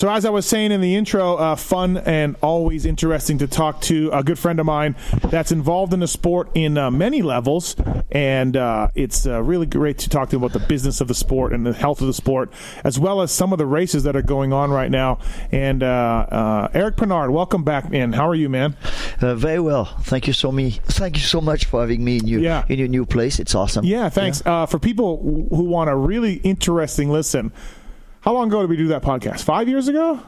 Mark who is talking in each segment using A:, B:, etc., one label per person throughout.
A: So, as I was saying in the intro, uh, fun and always interesting to talk to a good friend of mine that's involved in the sport in uh, many levels. And uh, it's uh, really great to talk to him about the business of the sport and the health of the sport, as well as some of the races that are going on right now. And uh, uh, Eric Peronnard, welcome back, man. How are you, man?
B: very well. Thank you so me. Thank you so much for having me in your
A: Yeah.
B: in your new place. It's awesome.
A: Yeah, thanks. Uh, for people who want a really interesting listen, how long ago did we do that podcast? Five years ago?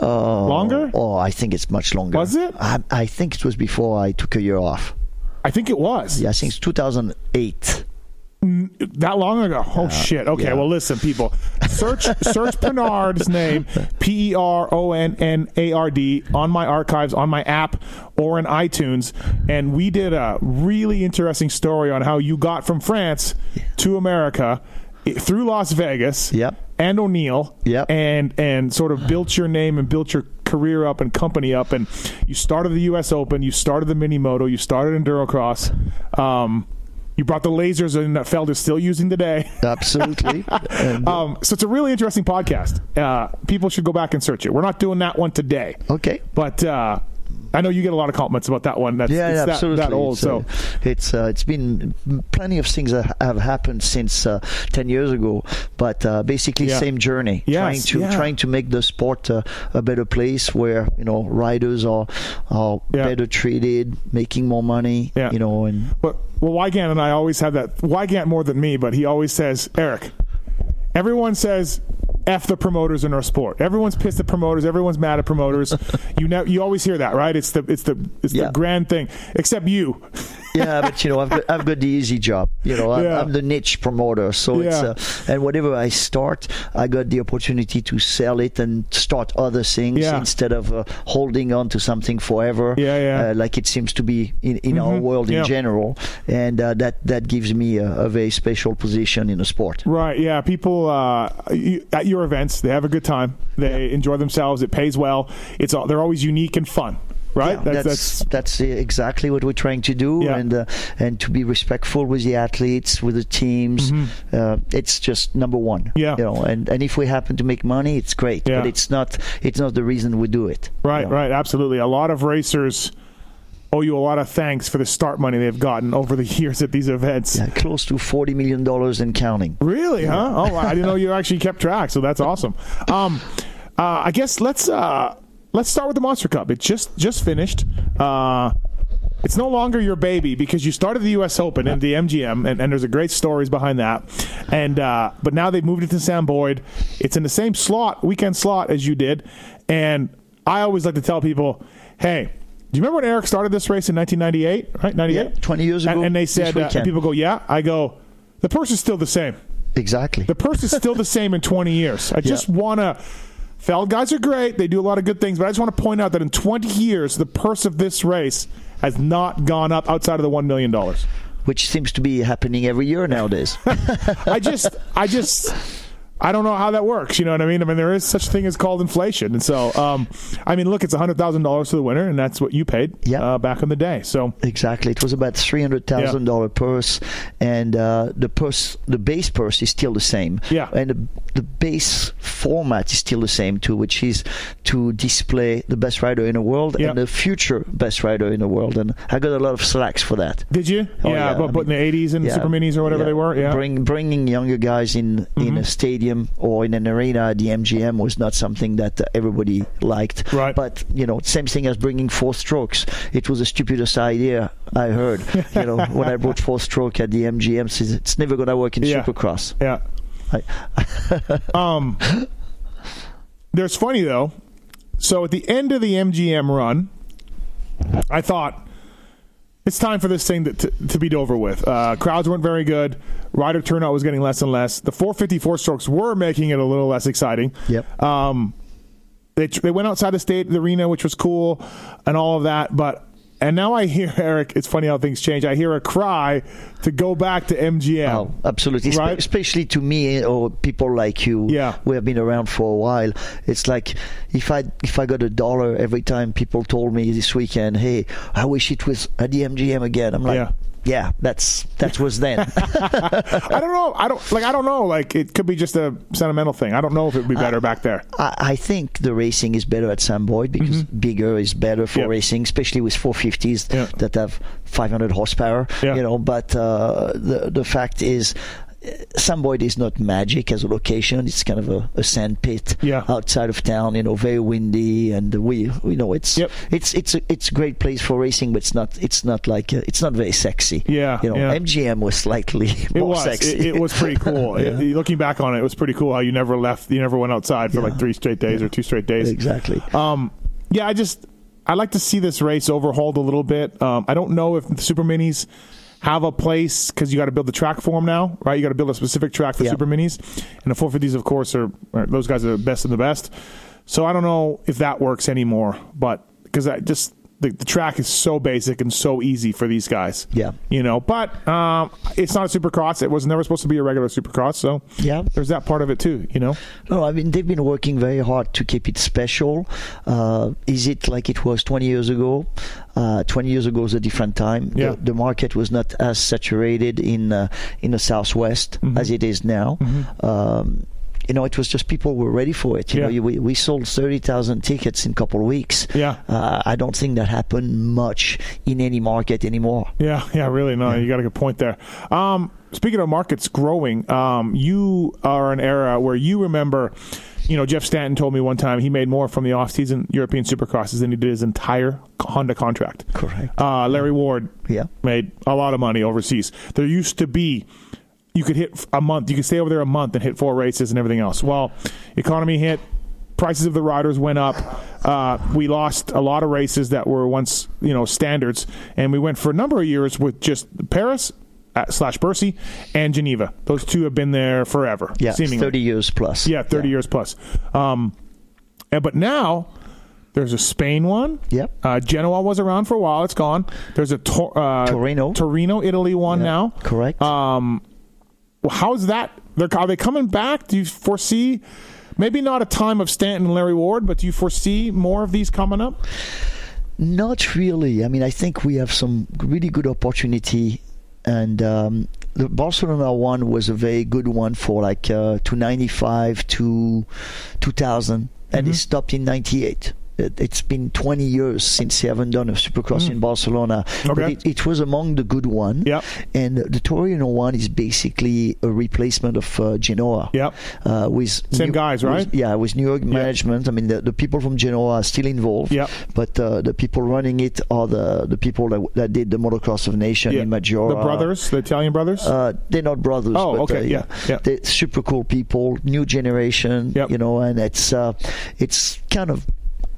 B: Uh,
A: Longer?
B: Oh, I think it's much longer.
A: Was it?
B: I, I think it was before I took a year off.
A: I think it was.
B: Yeah, I think it's 2008.
A: That long ago? Oh shit! Okay,
B: yeah.
A: well listen, people. Search search Peronnard's name, P E R O N N A R D, on my archives, on my app, or in iTunes, and we did a really interesting story on how you got from France to America through Las Vegas.
B: Yep.
A: And O'Neill.
B: Yep.
A: And and sort of built your name and built your career up and company up, and you started the U.S. Open, you started the Mini Moto, you started Endurocross. Um, you brought the lasers in that Feld is still using today.
B: Absolutely. and,
A: Um, so it's a really interesting podcast. Uh, people should go back and search it. We're not doing that one today,
B: okay.
A: but uh, I know you get a lot of compliments about that one. That's
B: Yeah,
A: it's
B: yeah,
A: that,
B: absolutely.
A: that old.
B: It's,
A: So
B: uh, it's uh, it's been plenty of things that have happened since uh, ten years ago, but uh, basically
A: Yeah.
B: same journey.
A: Yes,
B: trying to
A: yeah.
B: trying to make the sport uh, a better place where you know riders are are better treated, making more money.
A: Yeah.
B: You know, and
A: But well, Weigandt and I always have that. Weigandt more than me, but he always says, Eric. Everyone says, "F the promoters in our sport." Everyone's pissed at promoters. Everyone's mad at promoters. you know, you always hear that, right? It's the it's the it's
B: Yeah.
A: the grand thing. Except you.
B: yeah, but you know, I've got, I've got the easy job. You know, I'm,
A: Yeah.
B: I'm the niche promoter, so it's uh, and whatever I start, I got the opportunity to sell it and start other things
A: Yeah.
B: instead of uh, holding on to something forever.
A: Yeah, yeah.
B: Uh, like it seems to be in, in our
A: Mhm.
B: world in general, and uh, that that gives me a, a very special position in the sport.
A: Right. Yeah. People uh, you, at your events, they have a good time. They enjoy themselves. It pays well. It's all, they're always unique and fun. Right.
B: Yeah, that's that's, uh, exactly what we're trying to do,
A: Yeah.
B: and uh, and to be respectful with the athletes, with the teams. Uh, it's just number one.
A: Mm-hmm. Yeah.
B: you know, and, and if we happen to make money, it's great.
A: Yeah.
B: But it's not it's not the reason we do it.
A: right.
B: you know.
A: Right. Absolutely. A lot of racers owe you a lot of thanks for the start money they've gotten over the years at these events.
B: Yeah, close to forty million dollars and counting.
A: Really? Huh? Oh, I didn't know you actually kept track. So that's awesome. Um, uh, I guess let's uh, let's start with the Monster Cup. It just just finished. Uh, it's no longer your baby because you started the U.S. Open and the MGM, and, and there's a great stories behind that. And uh, but now they've moved it to Sam Boyd. It's in the same slot, weekend slot as you did. And I always like to tell people, hey. Do you remember when Eric started this race in 1998? Right, 98.
B: Yeah, 20 years ago
A: And, they said, uh, and people go, "Yeah." I go, "The purse is still the same."
B: Exactly.
A: The purse is still the same in 20 years. I just want to. Feld guys are great. They do a lot of good things, but I just want to point out that in 20 years, the purse of this race has not gone up outside of the $1 million.
B: Which seems to be happening every year nowadays.
A: I just, I just, I don't know how that works. You know what I mean? I mean, there is such a thing as called inflation, and so um, I mean, look, it's hundred thousand dollars to the winner, and that's what you paid
B: Yep.
A: uh, back in the day. So
B: Exactly. It was about three hundred thousand dollar purse, and uh, the purse, the base purse is still the same.
A: Yeah.
B: And the, the base format is still the same too, which is to display the best rider in the world
A: Yeah.
B: and the future best rider in the world. And I got a lot of slacks for that.
A: did you?
B: Oh,
A: yeah,
B: yeah, I
A: but in the eighties and super minis or whatever
B: yeah.
A: they were. Yeah. Mm-hmm.
B: Bring, bringing younger guys in in a stadium or in an arena at the MGM was not something that everybody liked.
A: Right.
B: But you know, same thing as bringing four strokes. It was the stupidest idea I heard. you know, when I brought four stroke at the MGM, says it's never gonna work in
A: Yeah.
B: Supercross.
A: yeah.
B: I,
A: Um, there's funny though. So at the end of the MGM run, I thought it's time for this thing to, to, to be over with. Uh, crowds weren't very good. Rider turnout was getting less and less. The 454 strokes were making it a little less exciting.
B: Yep.
A: Um, they they went outside the state, the arena, which was cool, and all of that. But and now I hear Eric. It's funny how things change. I hear a cry to go back to MGM.
B: Oh, absolutely.
A: Right?
B: Especially to me eh, or people like you
A: Yeah.
B: who have been around for a while. It's like if I if I got a dollar every time people told me this weekend, "Hey, I wish it was at the MGM again." I'm like,
A: Yeah.
B: Yeah, that's that was then.
A: I don't know. I don't like. I don't know. Like it could be just a sentimental thing. I don't know if it would be better back there.
B: I, I think the racing is better at Sam Boyd because bigger is better for
A: Mm-hmm.
B: Racing, especially with 450s
A: Yeah.
B: that have 500 horsepower.
A: Yeah.
B: You know, but uh, the the fact is. Uh, Sam Boyd is not magic as a location. It's kind of a, a sand pit
A: Yeah.
B: outside of town. You know, very windy, and we, you know, it's
A: Yep.
B: it's it's a it's a great place for racing, but it's not it's not like uh, it's not very sexy.
A: Yeah,
B: you know,
A: yeah.
B: MGM was slightly
A: It
B: more
A: was.
B: sexy.
A: It, it was pretty cool.
B: Yeah.
A: It- looking back on it, it was pretty cool how you never left. You never went outside for
B: Yeah.
A: like three straight days or two straight days.
B: exactly.
A: Um, yeah, I just I like to see this race overhauled a little bit. Um, I don't know if the super minis have a place because you got to build the track for them now, right? You got to build a specific track for
B: Yeah.
A: super minis, and the 450s, of course, are, are those guys are the best of the best. So I don't know if that works anymore, but because I just the, the track is so basic and so easy for these guys.
B: Yeah.
A: you know, but um, it's not a supercross. It was never supposed to be a regular supercross, so
B: Yeah.
A: there's that part of it too. You know,
B: No, I mean they've been working very hard to keep it special. Uh, is it like it was 20 years ago? Uh, 20 years ago was a different time.
A: Yeah.
B: The, the market was not as saturated in uh, in the southwest
A: Mm-hmm.
B: as it is now. Um, you know, it was just people were ready for it. You
A: Yeah.
B: know, we, we sold 30,000 tickets in a couple of weeks.
A: Yeah.
B: Uh, I don't think that happened much in any market anymore.
A: Yeah, yeah, really. No, you got a good point there. Um, speaking of markets growing, um, you are an era where you remember, you know, Jeff Stanton told me one time he made more from the off-season European Supercrosses than he did his entire Honda contract.
B: Correct.
A: Uh, Larry Ward
B: Yeah.
A: made a lot of money overseas. There used to be you could hit a month, you could stay over there a month and hit four races and everything else. Well, economy hit, prices of the riders went up. Uh, we lost a lot of races that were once you know standards, and we went for a number of years with just Paris uh, slash Bercy and Geneva. Those two have been there forever.
B: Yeah,
A: seemingly.
B: 30 years plus.
A: Yeah, thirty years plus. Um, and, but now there's a Spain one.
B: Yep.
A: Uh, Genoa was around for a while. It's gone. There's a Tor- uh,
B: Torino.
A: Torino, Italy one
B: Yeah,
A: now.
B: Correct.
A: Um, how's that? They're, are they coming back? Do you foresee maybe not a time of Stanton and Larry Ward, but do you foresee more of these coming up?
B: Not really. I mean, I think we have some really good opportunity, and um, the Barcelona one was a very good one for like uh, 295 to 2000, and it stopped in 98. It, it's been 20 years since they haven't done a Supercross in Barcelona, but it, it was among the good one.
A: Yep.
B: And the Torino one is basically a replacement of uh, Genoa.
A: Yep.
B: Uh, with
A: Same
B: New-
A: guys, right?
B: with- yeah, with New York management. I mean, the, the people from Genoa are still involved.
A: Yep.
B: But uh, the people running it are the, the people that, that did the Motocross of Nation in Maggiora.
A: the brothers, the Italian brothers.
B: Uh, they're not brothers.
A: Oh,
B: but,
A: okay,
B: uh,
A: yeah, yeah.
B: They're super cool people, new generation.
A: Yep.
B: You know, and it's uh, it's kind of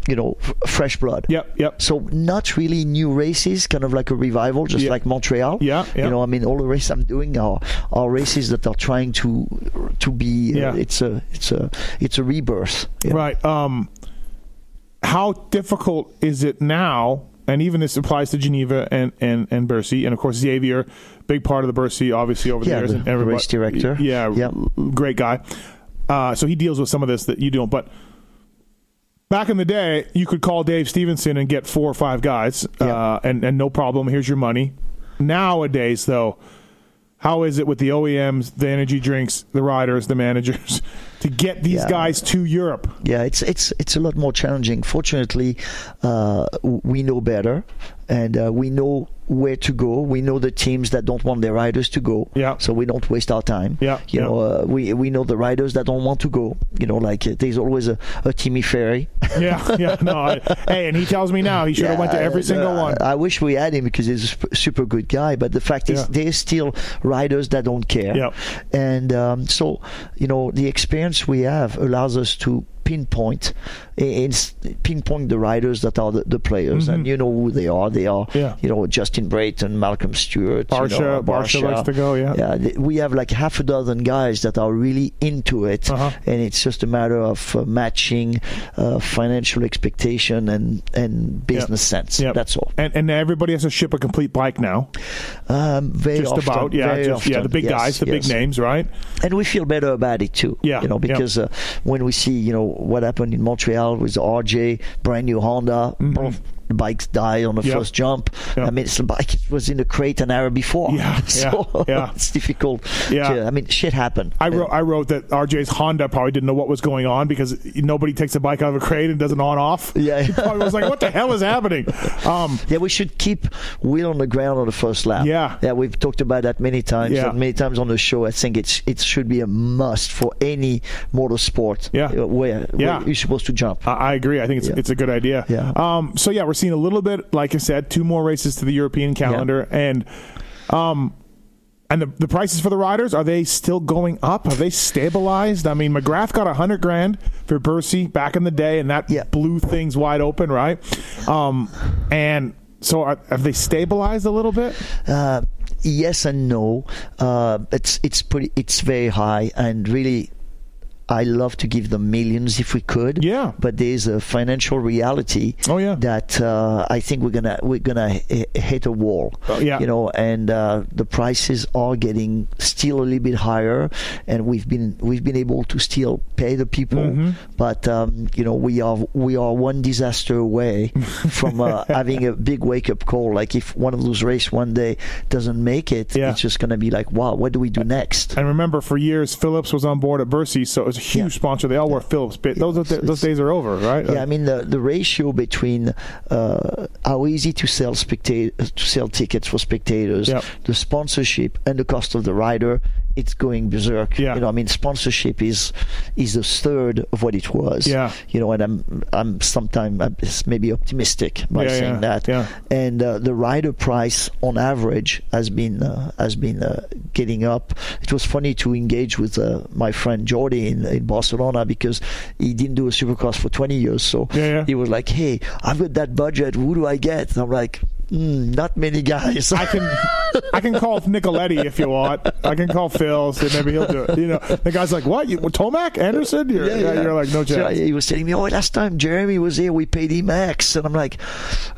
B: you know f- fresh blood.
A: yep, yep.
B: So not really new races, kind of like a revival, just
A: Yeah.
B: like Montreal.
A: Yeah, yeah.
B: You know, I mean, all the races I'm doing are are races that are trying to to be. uh,
A: Yeah.
B: it's a it's a it's a rebirth. Yeah.
A: Right. Um, how difficult is it now? And even this applies to Geneva and, and, and Bercy, and of course Xavier, big part of the Bercy, obviously over the
B: Yeah,
A: years.
B: the
A: and everybody,
B: race director.
A: Yeah,
B: Yeah.
A: great guy. Uh, so he deals with some of this that you don't. But back in the day, you could call Dave Stevenson and get four or five guys, uh, and and no problem. Here's your money. Nowadays, though, how is it with the OEMs, the energy drinks, the riders, the managers, to get these
B: Yeah.
A: guys to Europe?
B: Yeah, it's it's it's a lot more challenging. Fortunately, uh, we know better, and uh, we know where to go. We know the teams that don't want their riders to go.
A: Yeah.
B: So we don't waste our time.
A: Yeah,
B: You
A: yeah.
B: know, uh, we we know the riders that don't want to go. You know, like uh, there's always a, a Timmy Ferry.
A: Yeah, yeah. No, I, hey, and he tells me now he should have went to every
B: uh,
A: single one.
B: I wish we had him because he's a super good guy. But the fact is,
A: Yeah.
B: there's still riders that don't care.
A: Yep.
B: And um, so, you know, the experience we have allows us to pinpoint in pinpoint the riders that are the, the players and you know who they are they are
A: Mm-hmm. Yeah.
B: you know Justin Brayton Malcolm Stewart you
A: Barcia-
B: know,
A: Barcia likes to go, yeah.
B: yeah th- we have like half a dozen guys that are really into it
A: Uh-huh.
B: and it's just a matter of uh, matching uh, financial expectation and and business sense
A: Yep.
B: that's all
A: And and everybody has to ship a complete bike now.
B: um, very
A: Just
B: often,
A: about, yeah, just, yeah. The big
B: Yes,
A: guys, the big names, right?
B: and we feel better about it too.
A: Yeah,
B: you know, because uh, when we see you know what happened in Montreal with RJ, brand new Honda. Mm-hmm. both The bikes die on the.
A: Yep.
B: first jump.
A: Yep.
B: I mean, it's the bike was in the crate an hour before.
A: Yeah,
B: so
A: yeah, yeah.
B: it's difficult.
A: Yeah.
B: to- I mean, shit happened.
A: I wrote, I wrote that RJ's Honda probably didn't know what was going on because nobody takes a bike out of a crate and does an on off.
B: Yeah.
A: he probably was like, "What the hell is happening?" Um,
B: Yeah, we should keep wheel on the ground on the first lap.
A: Yeah.
B: yeah, we've talked about that many times.
A: Yeah.
B: many times on the show. I think it's it should be a must for any motorsport.
A: Yeah.
B: where,
A: Yeah.
B: where you're supposed to jump.
A: I, I agree. I think it's
B: Yeah.
A: it's a good idea.
B: Yeah.
A: Um. So yeah, we're seeing a little bit, like I said, two more races to the European calendar, and um. And the, the prices for the riders are they still going up? Have they stabilized? I mean, McGrath got a hundred grand for Bercy back in the day, and that
B: Yeah.
A: blew things wide open, right? Um, and so are, have they stabilized a little bit?
B: Uh, yes and no. Uh, it's it's pretty it's very high and really. I love to give them millions if we could.
A: Yeah.
B: But there's a financial reality.
A: Oh, yeah.
B: That uh, I think we're gonna we're gonna h- hit a wall.
A: Oh, yeah.
B: You know, and uh, the prices are getting still a little bit higher, and we've been we've been able to still pay the people,
A: Mm-hmm.
B: but um, you know we are we are one disaster away from uh, having a big wake up call. Like if one of those race one day doesn't make it,
A: Yeah.
B: it's just gonna be like, wow, what do we do next?
A: And remember, for years, Phillips was on board at Bercy, so was a huge
B: Yeah.
A: sponsor. They all wore Phillips. But those those days are over, right?
B: Yeah, I mean the the ratio between uh, how easy to sell to sell tickets for spectators,
A: Yep.
B: the sponsorship, and the cost of the rider, it's going berserk.
A: Yeah.
B: You know, I mean sponsorship is is a third of what it was.
A: Yeah.
B: You know, and I'm I'm sometimes maybe optimistic by
A: Yeah,
B: saying
A: yeah,
B: that.
A: yeah.
B: And uh, the rider price on average has been uh, has been uh, getting up. It was funny to engage with uh, my friend Jordi in, in Barcelona because he didn't do a supercross for 20 years. So he was like, "Hey, I've got that budget. Who do I get?" And I'm like, mm, "Not many guys."
A: I can I can call Nicoletti if you want. I can call Phil, so maybe he'll do it. You know, the guy's like, "What? You, Tomac Anderson?" You're, yeah, you're like, "No
B: So
A: chance."
B: he was telling me, "Oh, last time Jeremy was here, we paid him X," and I'm like,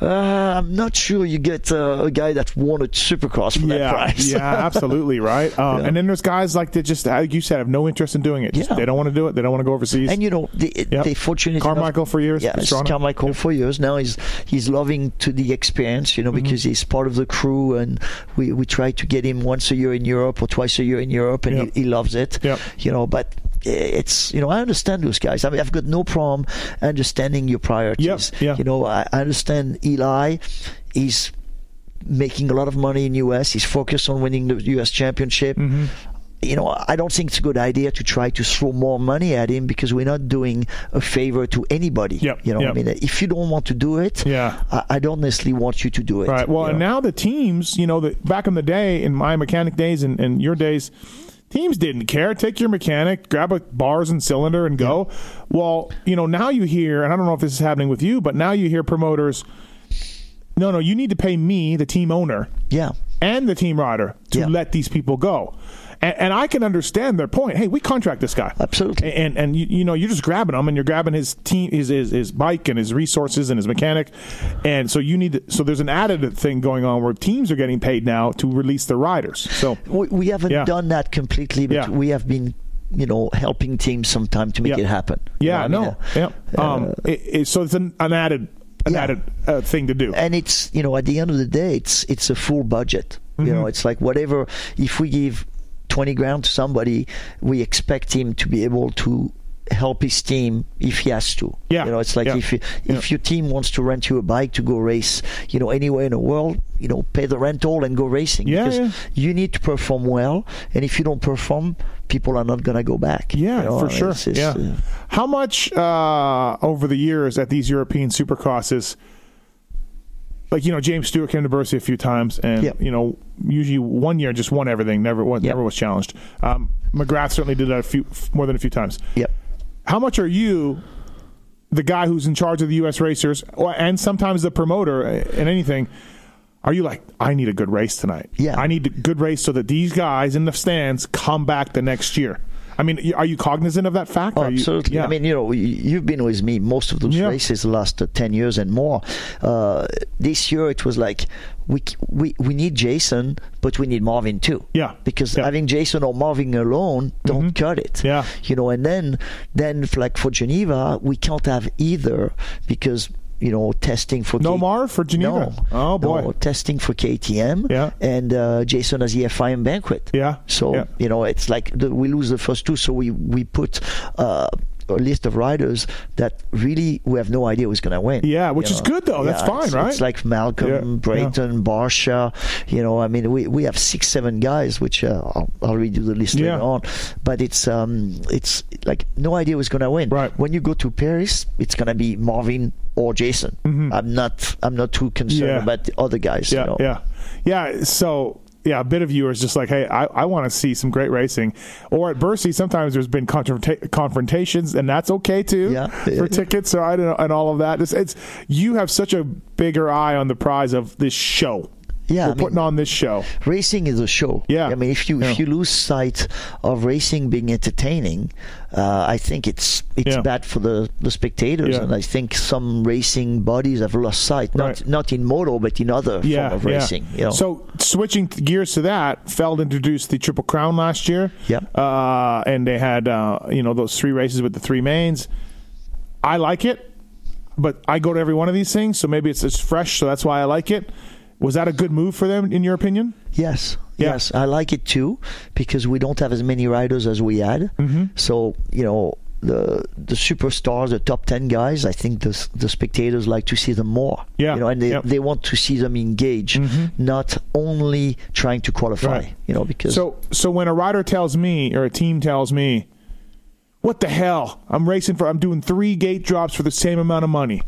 B: uh, "I'm not sure you get uh, a guy that won a Supercross for that
A: yeah,
B: price."
A: yeah, absolutely, right. Um,
B: Yeah.
A: And then there's guys like that just, like you said, have no interest in doing it. Just-
B: Yeah.
A: They don't want to do it. They don't want to go overseas.
B: And you know, they,
A: Yep.
B: they fortunate
A: Carmichael
B: enough,
A: for years,
B: Yeah. Carmichael for years. Now he's he's loving to the experience, you know,
A: Mm-hmm.
B: because he's part of the crew, and we, we try to get him once a year in Europe or twice a year in Europe, and
A: Yep.
B: he, he loves it.
A: Yep.
B: You know, but it's you know I understand those guys. I mean, I've got no problem understanding your priorities.
A: Yep, yeah.
B: You know, I, I understand Eli. He's making a lot of money in US. He's focused on winning the US championship
A: Mm-hmm.
B: You know, I don't think it's a good idea to try to throw more money at him because we're not doing a favor to anybody.
A: Yep,
B: You know,
A: yep.
B: I mean, if you don't want to do it,
A: Yeah.
B: I, I don't necessarily want you to do it.
A: Right. Well, and
B: know.
A: now the teams, you know, the, back in the day, in my mechanic days and, and your days, teams didn't care. Take your mechanic, grab a bars and cylinder, and go. Well, you know, now you hear, and I don't know if this is happening with you, but now you hear promoters. No, no, you need to pay me, the team owner,
B: yeah,
A: and the team rider to
B: Yeah.
A: let these people go. And, and I can understand their point. Hey, we contract this guy.
B: Absolutely.
A: And and you, you know you're just grabbing him, and you're grabbing his team, his, his his bike, and his resources, and his mechanic. And so you need to, so there's an added thing going on where teams are getting paid now to release the riders. So
B: we, we haven't
A: Yeah.
B: done that completely, but
A: Yeah.
B: we have been you know, helping teams sometime to make
A: Yeah.
B: it happen.
A: Yeah,
B: You know what I
A: no,
B: mean?
A: yeah. Um, it, it, so it's an, an added, an
B: Yeah.
A: added uh, thing to do.
B: and it's you know at the end of the day it's it's a full budget you
A: Mm-hmm.
B: know it's like whatever if we give 20 grand to somebody we expect him to be able to help his team if he has to
A: Yeah.
B: you know it's like
A: Yeah.
B: if you,
A: Yeah.
B: if your team wants to rent you a bike to go race you know anywhere in the world you know pay the rental and go racing
A: Yeah,
B: because
A: yeah.
B: you need to perform well and if you don't perform people are not going to go back
A: Yeah,
B: you know?
A: for
B: I mean,
A: sure.
B: it's
A: yeah.
B: uh,
A: How much uh, over the years at these European supercrosses? Like you know, James Stewart came to Bercy a few times, and
B: Yep.
A: you know, usually one year just won everything. Never was,
B: Yep.
A: never was challenged. Um, McGrath certainly did that a few more than a few times.
B: yep
A: How much are you, the guy who's in charge of the U.S. racers, or, and sometimes the promoter in anything? Are you like, I need a good race tonight?
B: Yeah.
A: I need a good race so that these guys in the stands come back the next year. I mean, are you cognizant of that fact?
B: Oh,
A: Are you-
B: absolutely.
A: yeah.
B: I mean, you know, you've been with me most of those
A: Yeah.
B: races the last uh, 10 years and more. Uh, this year it was like, we, we we need Jason, but we need Marvin too.
A: Yeah.
B: Because
A: Yeah.
B: having Jason or Marvin alone don't cut it.
A: Yeah.
B: You know, and then, then like for Geneva, we can't have either because, you know, testing for
A: No
B: K-
A: for Geneva?
B: No.
A: Oh, boy.
B: No, testing for KTM.
A: Yeah.
B: And uh, Jason has EFI and banquet.
A: Yeah.
B: So
A: Yeah.
B: you know, it's like the, we lose the first two, so we we put uh, a list of riders that really we have no idea who's going to win.
A: Yeah, which
B: you
A: is good, though. That's fine,
B: it's,
A: right?
B: It's like Malcolm,
A: Yeah,
B: Brayton, Barcia. You know, I mean, we, we have six, seven guys, which uh, I'll, I'll redo the list
A: Yeah.
B: later on. But it's um, it's like no idea who's going to win.
A: Right.
B: When you go to Paris, it's going to be Marvin or Jason. I'm not I'm not too concerned
A: Mm-hmm. Yeah.
B: about the other guys.
A: yeah,
B: you know.
A: yeah, yeah. So yeah, a bit of you is just like, hey, I, I want to see some great racing. Or at Bercy, sometimes there's been confronta- confrontations, and that's okay too
B: Yeah.
A: for tickets. So I don't know, and all of that. It's, it's you have such a bigger eye on the prize of this show.
B: Yeah,
A: we're
B: I mean-
A: putting on this show.
B: racing is a show.
A: Yeah.
B: I mean, if you
A: Yeah.
B: if you lose sight of racing being entertaining, uh, I think it's it's
A: Yeah.
B: bad for the the spectators,
A: Yeah.
B: and I think some racing bodies have lost sight, not
A: Right.
B: not in moto, but in other
A: Yeah,
B: form of
A: yeah.
B: racing. You know?
A: So switching gears to that, Feld introduced the Triple Crown last year.
B: Yep.
A: Uh, and they had uh, you know those three races with the three mains. I like it, but I go to every one of these things, so maybe it's it's fresh, so that's why I like it. Was that a good move for them, in your opinion?
B: Yes,
A: Yeah.
B: yes, I like it too because we don't have as many riders as we had.
A: Mm-hmm.
B: So you know the the superstars, the top ten guys. I think the the spectators like to see them more.
A: Yeah,
B: you know, and they,
A: yep.
B: they want to see them engage, not only trying to qualify.
A: Right.
B: You know, because
A: So so when a rider tells me or a team tells me, "What the hell? I'm racing for I'm doing three gate drops for the same amount of money."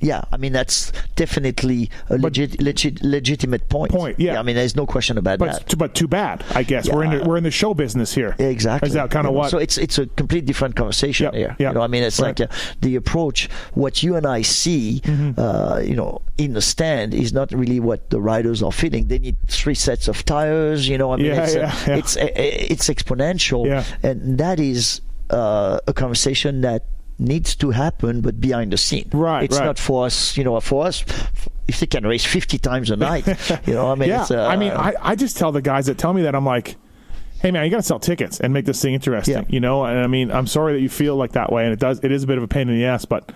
B: Yeah, I mean that's definitely a legit, legit legitimate point.
A: Point, yeah.
B: I mean there's no question about
A: But
B: that.
A: too, but too bad, I guess. We're in the, we're in the show business here.
B: Exactly.
A: Is that kind of what?
B: So it's it's a complete different conversation
A: Yep,
B: here.
A: yep.
B: You know, I mean, it's
A: Right.
B: like uh, the approach. What you and I see,
A: Mm-hmm.
B: uh, you know, in the stand is not really what the riders are feeling. They need three sets of tires. You know, I mean,
A: Yeah,
B: it's,
A: yeah, yeah.
B: it's uh, it's exponential,
A: Yeah.
B: and that is uh, a conversation that needs to happen, but behind the scene.
A: Right,
B: It's
A: right.
B: not for us. You know, for us. If they can race 50 times a night, you know, I mean,
A: yeah,
B: it's, uh,
A: I mean, I, I just tell the guys that tell me that I'm like, hey man, you got to sell tickets and make this thing interesting,
B: Yeah.
A: you know. And I mean, I'm sorry that you feel like that way, and it does. It is a bit of a pain in the ass, but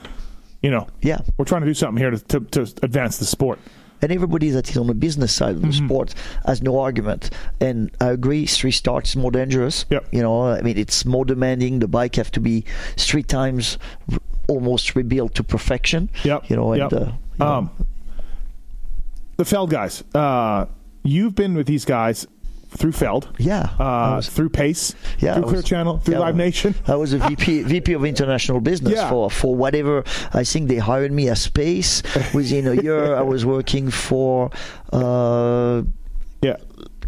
A: you know,
B: Yeah.
A: we're trying to do something here to to, to advance the sport.
B: And everybody that is on the business side of the
A: Mm-hmm.
B: sport has no argument. And I agree, three starts is more dangerous.
A: Yep.
B: You know, I mean, it's more demanding. The bike have to be three times almost rebuilt to perfection.
A: Yep.
B: You know, and
A: Yep.
B: uh, you know,
A: Um, the Feld guys, uh, you've been with these guys through Feld,
B: yeah,
A: uh,
B: was-
A: through Pace,
B: Yeah,
A: through
B: I
A: Clear Channel, through
B: yeah,
A: Live Nation.
B: I was a VP VP of international business
A: Yeah.
B: for for whatever. I think they hired me as space. Within a year, I was working for. Uh.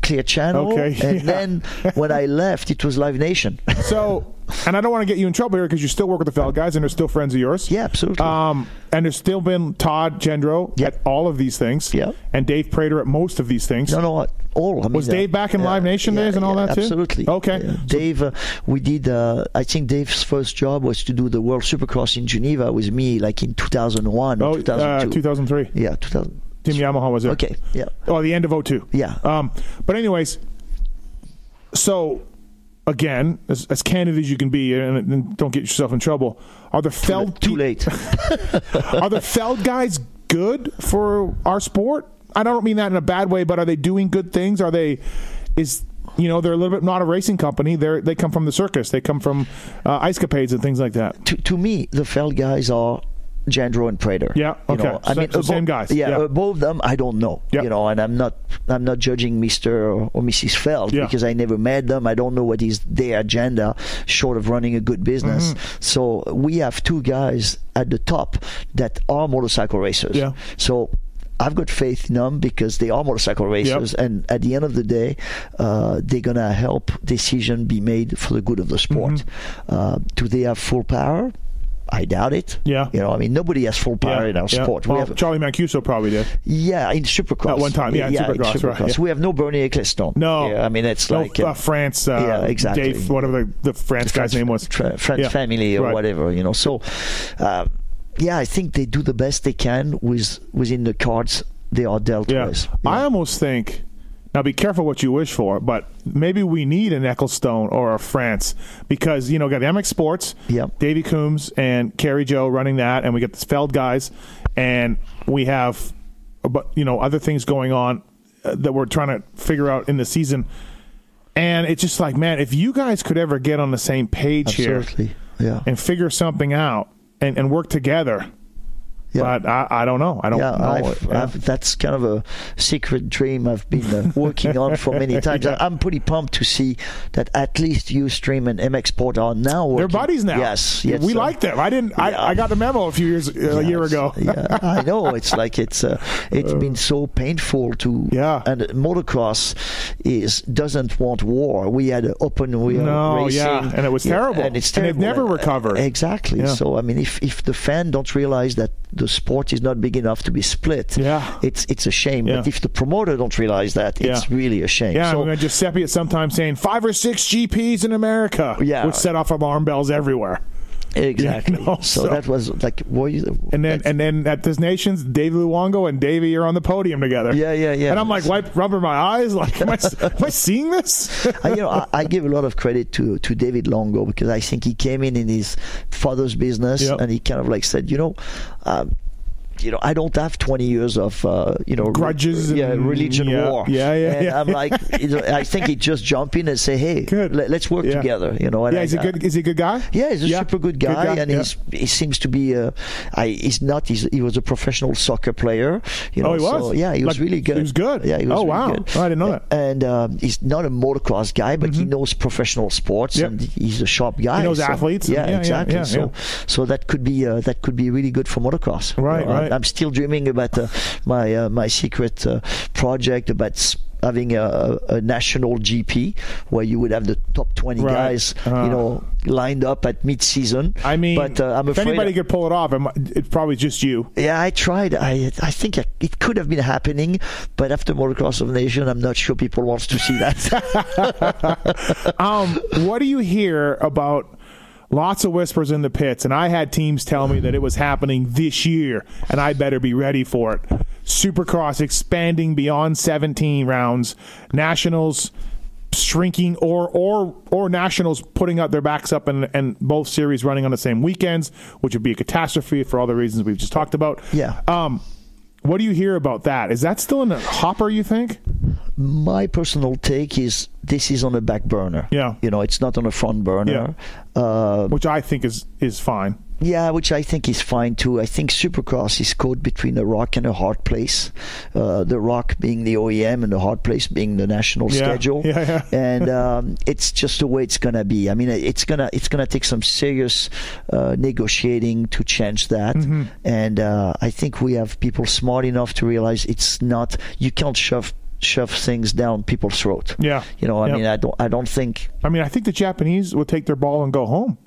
B: Clear Channel,
A: Okay,
B: and
A: yeah.
B: then when I left, it was Live Nation.
A: So, and I don't want to get you in trouble here because you still work with the Feld guys and they're still friends of yours.
B: yeah, absolutely.
A: Um, and there's still been Todd Jendro
B: Yep.
A: at all of these things.
B: Yep.
A: And Dave Prater at most of these things.
B: No, no, all. I mean,
A: Was Dave back in Live Nation days and all that too?
B: Absolutely.
A: Okay.
B: Yeah. Dave, uh, we did. Uh, I think Dave's first job was to do the World Supercross in Geneva with me, like in 2001
A: Oh,
B: or 2002.
A: uh, 2003.
B: yeah, 2000.
A: Tim Yamaha was there.
B: Okay. Yeah.
A: Oh, the end of 02.
B: Yeah.
A: Um, but anyways, so again, as, as candid as you can be, and, and don't get yourself in trouble. Are the Feld
B: Too late.
A: are the Feld guys good for our sport? I don't mean that in a bad way, but are they doing good things? Are they is you know they're a little bit not a racing company. They they come from the circus. They come from uh, ice capades and things like that.
B: to, to me, the Feld guys are Jendro and Prater.
A: Yeah,
B: You
A: okay.
B: know, I
A: So-
B: mean,
A: so
B: above-
A: same guys.
B: Yeah,
A: Yeah.
B: of them, I don't know.
A: Yeah.
B: You know, and I'm not, I'm not judging Mr. or, or Mrs. Feld
A: Yeah.
B: because I never met them. I don't know what is their agenda, short of running a good business.
A: Mm-hmm.
B: So we have two guys at the top that are motorcycle racers.
A: Yeah.
B: So. I've got faith in them because they are motorcycle racers, and at the end of the day, uh, they're gonna help decision be made for the good of the sport.
A: Mm-hmm.
B: Uh, do they have full power? I doubt it.
A: Yeah.
B: You know, I mean, nobody has full power in our
A: yeah.
B: sport.
A: Well,
B: we have,
A: Charlie Mancuso probably did.
B: yeah, in Supercross.
A: At one time, yeah, in Supercross, right, yeah.
B: We have no Bernie Ecclestone.
A: No,
B: Yeah, I mean, it's
A: no,
B: like.
A: uh, France. Uh,
B: yeah, exactly.
A: Dave, whatever the, the France guy's name was.
B: Tra- French
A: Yeah.
B: family or
A: Right.
B: whatever, you know. So, uh, yeah, I think they do the best they can with within the cards they are dealt
A: Yeah.
B: with.
A: I almost think now be careful what you wish for, but maybe we need an Ecclestone or a France because you know got the MX Sports,
B: Yep.
A: Davey Coombs and Kerry Joe running that, and we get the Feld guys, and we have, but you know other things going on uh, that we're trying to figure out in the season, and it's just like man, if you guys could ever get on the same page here
B: Yeah.
A: and figure something out and, and work together.
B: Yeah.
A: But I, I don't know. I don't
B: yeah,
A: know.
B: I've,
A: Yeah.
B: I've, that's kind of a secret dream I've been uh, working on for many times.
A: Yeah.
B: I'm pretty pumped to see that at least Youthstream and MX Sport are now working.
A: They're buddies now.
B: Yes, yes.
A: we
B: uh,
A: like them. I didn't. I, I got the memo a few years, uh, a year ago.
B: yeah, I know. It's like it's uh, it's been so painful to.
A: Yeah.
B: And motocross is doesn't want war. We had open wheel
A: No,
B: racing.
A: yeah, and it was terrible.
B: And it's
A: And they've
B: terrible.
A: never recovered.
B: Exactly. So I mean, if if the fan don't realize that the sport is not big enough to be split,
A: Yeah.
B: it's it's a shame.
A: Yeah.
B: But if the promoter don't realize that, it's
A: Yeah.
B: really a shame.
A: Yeah,
B: So
A: I mean, Giuseppe at some time saying five or six GPs in America
B: Yeah.
A: would set off alarm bells everywhere.
B: Exactly.
A: Yeah, no,
B: so,
A: so-
B: that was like, you?
A: And then and then at this nations, Dave Luongo and Davey are on the podium together.
B: Yeah, yeah, yeah.
A: And I'm like, wipe rubber my eyes, like, am I, am I seeing this?
B: I, you know, I, I give a lot of credit to to David Luongo because I think he came in in his father's business
A: Yep.
B: and he kind of like said, you know. Um, you know, I don't have 20 years of, uh, you know, re-
A: Grudges
B: yeah,
A: and-
B: religion
A: yeah,
B: war.
A: yeah, yeah,
B: And
A: yeah,
B: I'm like, you know, I think he just jump in and say, hey,
A: Good.
B: let, us work
A: Yeah.
B: together. You know, and
A: yeah,
B: I,
A: is he good? Is he a good guy?
B: yeah, he's a super good guy, and
A: yeah.
B: he's he seems to be a. I, he's not. He's, he was a professional soccer player. You know,
A: Oh, he was?
B: So, yeah, he was
A: Like,
B: really good.
A: he was good?
B: Yeah, he was
A: Oh,
B: really
A: wow.
B: good.
A: Oh, I didn't know that.
B: And um, he's not a motocross guy, but he knows professional sports,
A: Yep.
B: and he's a sharp guy.
A: He knows
B: so-
A: athletes
B: Yeah,
A: yeah, yeah,
B: exactly.
A: yeah,
B: so,
A: yeah.
B: so that could be uh, that could be really good for motocross. You
A: Right,
B: know,
A: right.
B: I'm still dreaming about uh, my uh, my secret uh, project about. Having a, a national GP where you would have the top 20
A: Right.
B: guys,
A: Uh.
B: you know, lined up at mid-season.
A: I mean,
B: but uh, I'm
A: if
B: afraid.
A: anybody could pull it off, it's probably just you.
B: yeah, I tried. I I think I, it could have been happening, but after Motocross of Nation, I'm not sure people wants to see that.
A: Um, what do you hear about lots of whispers in the pits? And I had teams tell me that it was happening this year, and I better be ready for it. Supercross expanding beyond 17 rounds, nationals shrinking, or or or nationals putting out their backs up, and and both series running on the same weekends, which would be a catastrophe for all the reasons we've just talked about.
B: Yeah.
A: Um, what do you hear about that? Is that still in the hopper? You think?
B: My personal take is this is on a back burner.
A: Yeah.
B: you know, it's not on a front burner. Uh,
A: Which I think is is fine.
B: Yeah, which I think is fine too. I think Supercross is caught between a rock and a hard place. Uh, the rock being the OEM and the hard place being the national
A: Yeah,
B: schedule.
A: yeah, yeah.
B: and um, it's just the way it's gonna be. I mean, it's gonna it's gonna take some serious uh, negotiating to change that.
A: Mm-hmm.
B: And uh, I think we have people smart enough to realize it's not. You can't shove shove things down people's throat.
A: Yeah.
B: You know, I
A: Yep.
B: mean, I don't I don't think
A: I mean, I think the Japanese would take their ball and go home.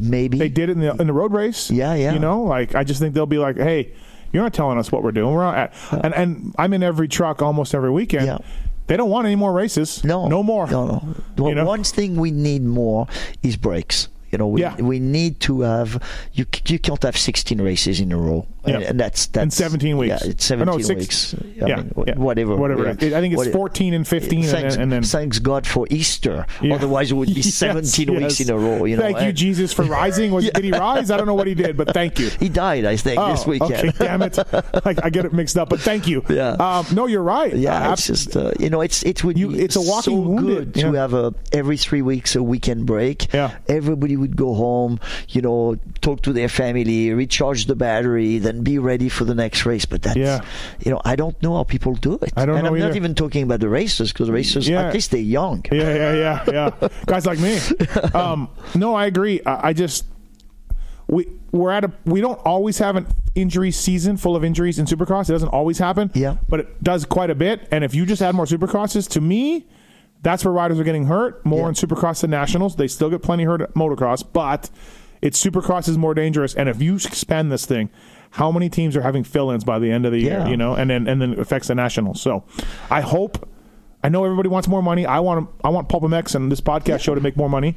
B: maybe
A: They did it in the in the road race.
B: Yeah, yeah.
A: You know, like I just think they'll be like, "Hey, you're not telling us what we're doing. We're not at, and and I'm in every truck almost every weekend.
B: Yeah.
A: They don't want any more races.
B: No,
A: no more.
B: No, no. Well,
A: You know?
B: One thing we need more is brakes. You know, we,
A: Yeah.
B: we need to have you. You can't have 16 races in a row. And,
A: Yeah.
B: and that's that's
A: In 17 weeks.
B: Yeah, it's
A: Or no,
B: 17
A: six-
B: weeks. I
A: yeah,
B: mean,
A: yeah.
B: whatever,
A: Whatever.
B: yeah.
A: I think it's
B: What-
A: 14 and 15, and
B: Thanks,
A: then- and then-
B: thanks God for Easter. Otherwise, it would be
A: Yes,
B: 17 weeks
A: yes.
B: in a row. You know,
A: thank you, Jesus, for rising. Was did he rise? I don't know what he did, but thank you.
B: He died, I think,
A: Oh,
B: this weekend.
A: okay, damn it! I, I get it mixed up, but thank you.
B: Yeah.
A: Um, no, you're right.
B: Yeah,
A: Uh,
B: it's just uh, you know, it's it would
A: You-
B: be
A: it's a walking
B: so
A: wounded,
B: good to have a every three weeks a weekend break.
A: Yeah.
B: everybody would go home, you know, talk to their family, recharge the battery, then be ready for the next race. But that's
A: Yeah.
B: you know, I don't know how people do it.
A: I don't
B: and
A: know
B: I'm not even talking about the racers because racers
A: Yeah.
B: at least they're young.
A: Yeah, yeah, yeah, yeah. Guys like me. Um, no, I agree. I, I just we we're at a we don't always have an injury season full of injuries in Supercross. It doesn't always happen.
B: Yeah.
A: but it does quite a bit. And if you just add more Supercrosses, to me, that's where riders are getting hurt more
B: Yeah.
A: in Supercross than Nationals. They still get plenty hurt at motocross, but it's Supercross is more dangerous. And if you expand this thing. How many teams are having fill-ins by the end of the year? You know, and then and then it affects the nationals. So, I hope I know everybody wants more money. I want I want Pulp MX and this podcast show to make more money.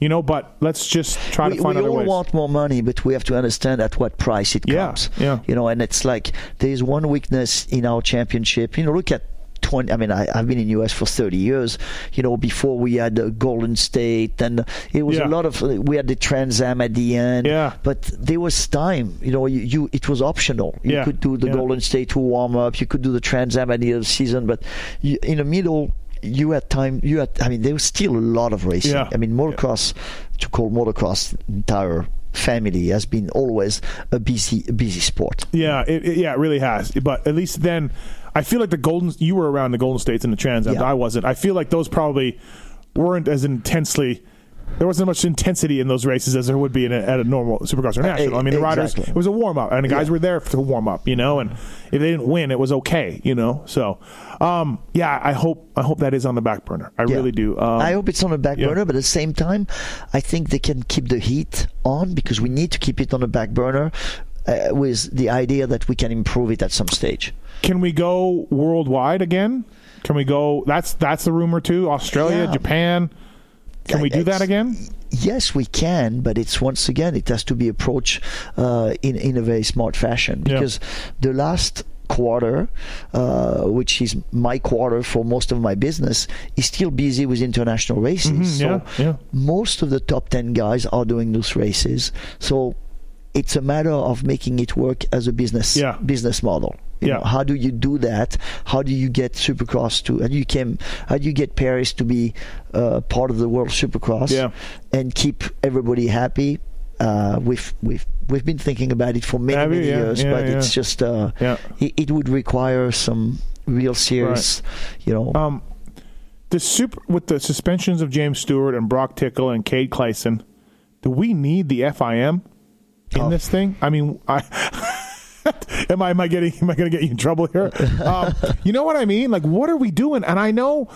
A: You know, but let's just try
B: we,
A: to find
B: we
A: other
B: all
A: ways.
B: want more money, but we have to understand at what price it
A: Yeah,
B: comes.
A: yeah.
B: You know, and it's like there's one weakness in our championship. You know, look at 20. I mean, I, I've been in US for 30 years. You know, before we had uh, Golden State, and it was
A: Yeah.
B: a lot of. We had the Trans Am at the end.
A: Yeah.
B: But there was time. You know, you, you it was optional. You
A: Yeah,
B: could do the
A: yeah.
B: Golden State to warm up. You could do the Trans Am at the end of the season, but you, in the middle. You had time. You had. I mean, there was still a lot of racing.
A: Yeah.
B: I mean, motocross to call motocross entire family has been always a busy busy sport.
A: Yeah, it, it- yeah, it really has. But at least then, I feel like the Golden. You were around the Golden States and the Trans Am.
B: Yeah.
A: I wasn't. I feel like those probably weren't as intensely. There wasn't much intensity in those races as there would be in a, at a normal Supercross or national. I mean, the riders.
B: exactly.
A: It was a warm up, and the guys
B: Yeah.
A: were there to warm up. You know, and if they didn't win, it was okay. You know, so um, yeah, I hope I hope that is on the back burner. I
B: Yeah.
A: really do. Um,
B: I hope it's on the back burner, but at the same time, I think they can keep the heat on because we need to keep it on the back burner. Uh, with the idea that we can improve it at some stage.
A: Can we go worldwide again? Can we go? That's that's the rumor too. Australia,
B: Yeah.
A: Japan. Can we do that again?
B: Yes, we can, but it's once again it has to be approached uh, in in a very smart fashion
A: Yeah.
B: because the last quarter, uh, which is my quarter for most of my business, is still busy with international races.
A: Mhm,
B: so
A: yeah, yeah.
B: most of the top ten guys are doing those races. So it's a matter of making it work as a business
A: Yeah.
B: business model. You
A: Yeah.
B: know, how do you do that? How do you get Supercross to? And you came. How do you get Paris to be uh, part of the World Supercross?
A: Yeah.
B: and keep everybody happy. Uh, we've we've we've been thinking about it for many
A: you?
B: many
A: Yeah,
B: years,
A: yeah,
B: but it's just uh,
A: Yeah.
B: it, it would require some real serious, you know.
A: Um, the super with the suspensions of James Stewart and Broc Tickle and Cade Clason. Do we need the FIM in
B: Oh.
A: this thing? I mean, I. am I am I getting am I going to get you in trouble here? Um, you know what I mean? Like, what are we doing? And I know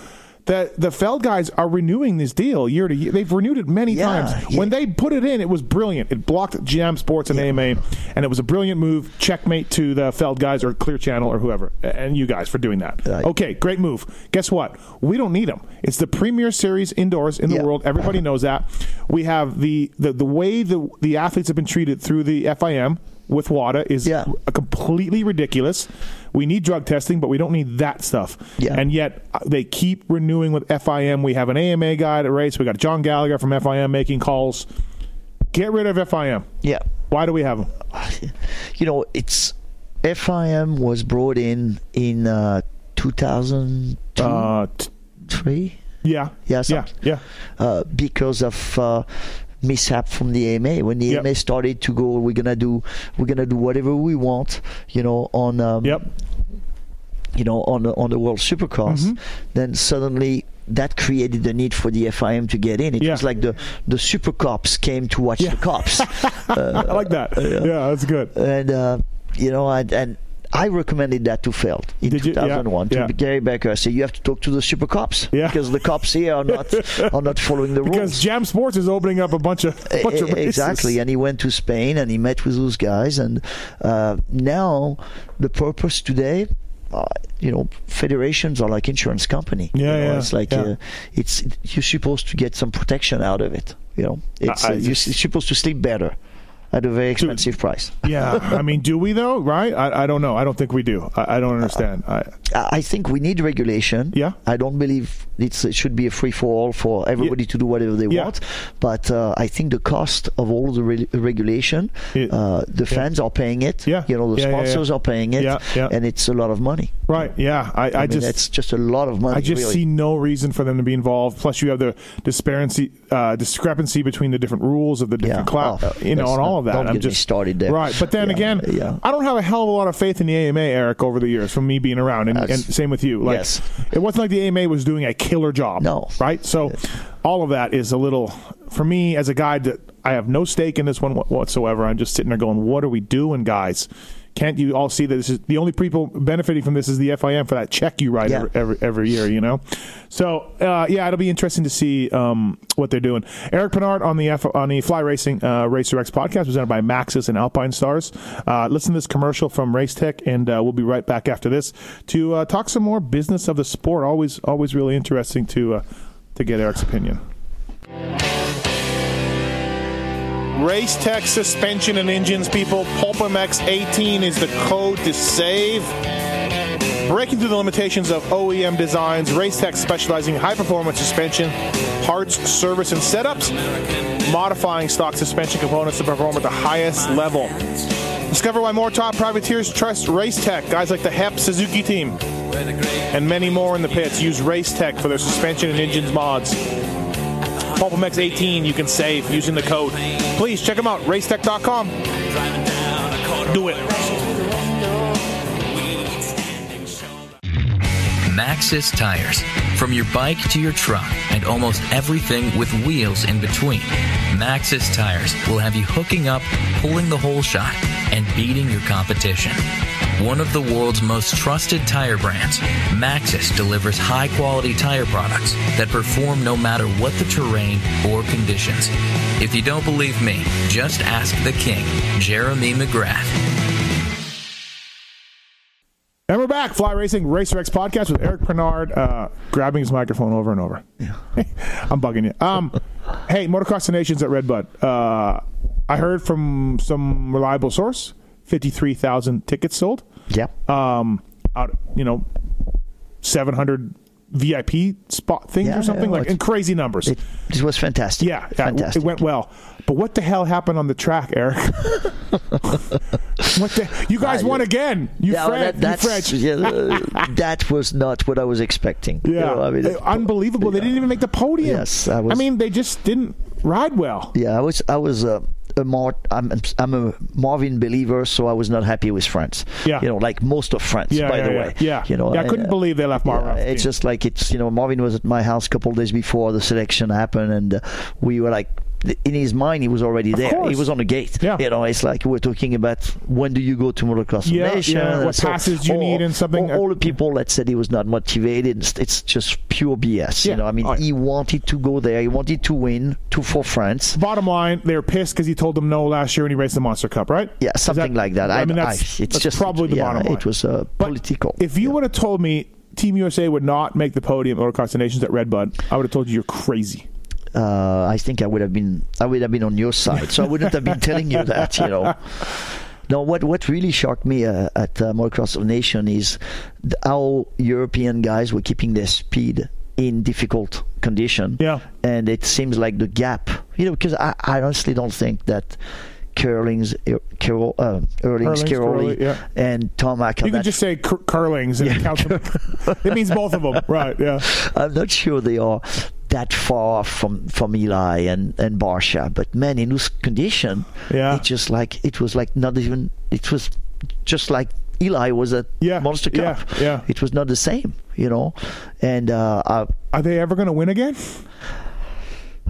A: that the Feld guys are renewing this deal year to year. They've renewed it many
B: Yeah,
A: times.
B: yeah.
A: When they put it in, it was brilliant. It blocked Jam Sports and AMA, and it was a brilliant move. Checkmate to the Feld guys or Clear Channel or whoever, and you guys for doing that.
B: Right.
A: Okay, great move. Guess what? We don't need them. It's the premier series indoors in the
B: Yeah.
A: world. Everybody knows that. We have the the, the way the the athletes have been treated through the FIM with WADA is
B: Yeah.
A: completely ridiculous. We need drug testing, but we don't need that stuff.
B: Yeah.
A: And yet uh, they keep renewing with FIM. We have an AMA guy at race. We got John Gallagher from FIM making calls. Get rid of FIM.
B: yeah,
A: Why do we have them?
B: you know, it's FIM was brought in in uh, 2002,
A: Uh, t-
B: three,
A: yeah.
B: Yeah,
A: Yeah. Yeah.
B: uh, because of. Uh, mishap from the AMA when the
A: Yep.
B: AMA started to go we're gonna do we're gonna do whatever we want you know on um,
A: Yep.
B: you know, on the, on the World Supercross,
A: Mhm.
B: then suddenly that created the need for the FIM to get in. It
A: Yeah.
B: was like the the super cops came to watch
A: Yeah.
B: the cops,
A: I like that. yeah. that's good.
B: and uh, you know, and, and I recommended that to Feld in
A: Did you? Yeah.
B: 2001
A: Yeah.
B: Gary Becker. I said you have to talk to the super cops
A: Yeah.
B: because the cops here are not are not following the rules. Because.
A: Jam Sports is opening up a bunch of bunch of
B: Exactly, and he went to Spain and he met with those guys, and uh, now the purpose today. Uh, you know, federations are like insurance company.
A: Yeah,
B: you know,
A: yeah,
B: It's like
A: yeah.
B: uh, it's you're supposed to get some protection out of it. You know, it's
A: I- I
B: uh, you're supposed to sleep better at a very expensive price.
A: Yeah, I mean, do we though? Right? I, I don't know. I don't think we do. I, I don't understand. I,
B: I think we need regulation.
A: Yeah.
B: I don't believe it's, it should be a free for all for everybody to do whatever they
A: Yeah.
B: want. But uh, I think the cost of all the re- regulation,
A: It-
B: uh, the fans are paying it.
A: Yeah.
B: You know, the
A: Yeah, yeah, yeah.
B: sponsors are paying it.
A: Yeah, yeah.
B: And it's a lot of money.
A: right? Yeah. I, I,
B: I, mean,
A: just
B: it's just a lot of money.
A: I just
B: really.
A: see no reason for them to be involved. Plus, you have the disparity, uh, discrepancy between the different rules of the different
B: Yeah. Oh,
A: you know, and all of that.
B: don't
A: I'm
B: get me started there.
A: Right, but then
B: Yeah,
A: again,
B: yeah.
A: I don't have a hell of a lot of faith in the AMA, Eric, over the years from me being around, and, and same with you. Like,
B: Yes.
A: it wasn't like the AMA was doing a killer job.
B: No.
A: right? So, all of that is a little for me as a guy that I have no stake in this one whatsoever. I'm just sitting there going, "What are we doing, guys?" Can't you all see that this is the only people benefiting from this is the FIM for that check you write
B: Yeah.
A: every, every every year, you know? So, uh, yeah, it'll be interesting to see um, what they're doing. Eric Peronnard on the F- on the Fly Racing uh, Racer X podcast presented by Maxis and Alpinestars. Uh, listen to this commercial from Race Tech, and uh, we'll be right back after this to uh, talk some more business of the sport. Always, always really interesting to uh, to get Eric's opinion. Race Tech suspension and engines, people. PulpMX 18 is the code to save. Breaking through the limitations of OEM designs, Racetech specializing in high performance suspension, parts, service, and setups, modifying stock suspension components to perform at the highest level. Discover why more top privateers trust Racetech, guys like the HEP Suzuki team, and many more in the pits. Use Racetech for their suspension and engines mods. PulpMX 18 you can save using the code. Please check them out, racetech.com. Do it.
C: Maxis tires. From your bike to your truck and almost everything with wheels in between. Maxis tires will have you hooking up, pulling the whole shot, and beating your competition. One of the world's most trusted tire brands, Maxis delivers high quality tire products that perform no matter what the terrain or conditions. If you don't believe me, just ask the king, Jeremy McGrath.
A: And we're back, Fly Racing Racer X podcast with Eric Peronnard, uh, grabbing his microphone over and over. I'm bugging you. Um, hey, Motocross the Nations at Redbud. Uh, I heard from some reliable source, 53,000 tickets sold.
B: Yeah.
A: Um, out, you know, 700 VIP spot things
B: Yeah,
A: or something
B: yeah,
A: like, and crazy numbers.
B: It, was fantastic.
A: yeah,
B: fantastic.
A: it went well. But what the hell happened on the track, Eric? what the? You guys
B: Ah,
A: won again. You
B: Yeah, well,
A: French.
B: that,
A: you French.
B: yeah, uh, that was not what I was expecting. You
A: Yeah,
B: know, I mean,
A: Uh, unbelievable. They didn't even make the podium.
B: Yes, I was-
A: mean, they just didn't ride well.
B: Yeah, I was I was a, a Mar- I'm I'm a Marvin believer, so I was not happy with France.
A: Yeah.
B: you know, like most of France.
A: Yeah,
B: by
A: yeah,
B: the
A: yeah.
B: way.
A: Yeah.
B: you know,
A: Yeah, I couldn't
B: uh,
A: believe they left Marvin
B: it's just like it's you know Marvin was at my house a couple of days before the selection happened, and uh, we were like. In his mind, he was already there.
A: course.
B: He was on the gate.
A: Yeah.
B: You know, it's like we're talking about when do you go to motocross
A: Yeah,
B: nation?
A: yeah, what passes you need and something.
B: All, all the people that said he was not motivated, it's, it's just pure BS.
A: Yeah.
B: You know, I mean,
A: yeah.
B: he wanted to go there. He wanted to win to for France.
A: Bottom line, they were pissed because he told them no last year when he raced the Monster Cup, right?
B: Yeah, something like that.
A: I, mean,
B: I-
A: that's,
B: it's
A: that's
B: just
A: probably the
B: yeah,
A: bottom line.
B: It was uh, political.
A: If you would have told me Team USA would not make the podium at Motocross Nations at Redbud, I would have told you you're crazy.
B: Uh, I think I would have been I would have been on your side, so I wouldn't have been telling you that. You know. No, what what really shocked me uh, at uh, Motocross of Nation is th- how European guys were keeping their speed in difficult condition.
A: Yeah.
B: and it seems like the gap, you know, because I, I honestly don't think that. Curling's Er- uh, Erlings, Cairoli,
A: Cairoli, yeah.
B: and Tomac.
A: You can just say cur- curlings and count them. it means both of them, right? Yeah.
B: I'm not sure they are that far from from Eli and and Barcia, but man, in this condition,
A: Yeah.
B: it just like it was like not even. It was just like Eli was a
A: Yeah,
B: Monster
A: yeah,
B: Cup.
A: yeah.
B: It was not the same, you know. And uh, uh,
A: Are they ever going to win again?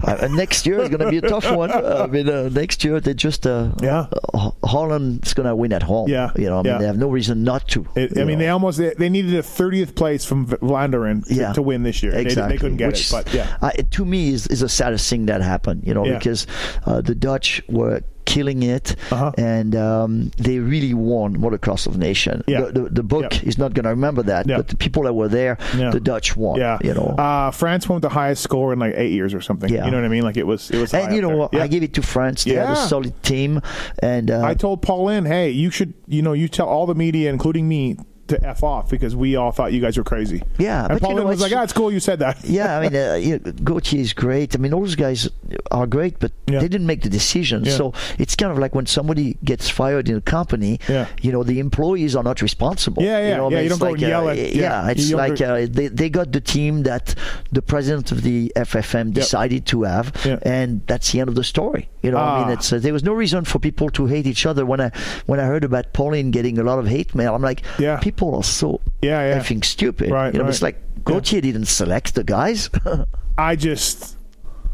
B: Uh, next year is going to be a tough one. I mean, uh, next year they just uh,
A: Yeah.
B: uh, Holland's going to win at home.
A: Yeah,
B: you know. I mean,
A: yeah.
B: they have no reason not to.
A: It, I mean,
B: know.
A: they almost they, they needed a 30th place from Vlaanderen to,
B: yeah.
A: to win this year. They-
B: Exactly.
A: They, couldn't get
B: Which,
A: it, but yeah.
B: uh, it, to me is, is the saddest thing that happened, you know, because uh, the Dutch were killing it,
A: Uh-huh.
B: and um, they really won Motocross of Nation.
A: Yeah.
B: The, the, the book
A: Yep.
B: is not going to remember that,
A: Yeah.
B: but the people that were there,
A: Yeah.
B: the Dutch won.
A: Yeah,
B: You know.
A: uh, France won with the highest score in like eight years or something.
B: Yeah.
A: you know what I mean? Like it was, it was.
B: and you know. I
A: Yeah.
B: give it to France. They had a solid team, and uh,
A: I told Paulin, hey, you should, you know, you tell all the media, including me, to f off because we all thought you guys were crazy.
B: Yeah,
A: and
B: but you know,
A: was like, "Ah, it's cool you said that."
B: yeah, I mean, uh, you know, Gautier is great. I mean, all those guys are great, but
A: Yeah.
B: they didn't make the decision.
A: Yeah.
B: So it's kind of like when somebody gets fired in a company,
A: Yeah.
B: you know, the employees are not responsible.
A: Yeah, yeah,
B: you know, I
A: yeah,
B: mean,
A: you
B: it's
A: don't go
B: like,
A: yell
B: uh,
A: at-
B: yeah, it's like uh, they they got the team that the president of the FFM decided to have, and that's the end of the story. You know, I
A: Ah.
B: mean, it's uh, there was no reason for people to hate each other. When I when I heard about Paulin getting a lot of hate mail, I'm like,
A: Yeah.
B: people are so
A: Yeah, yeah.
B: effing stupid.
A: Right,
B: you know,
A: right.
B: it's like Gautier didn't select the guys.
A: I just,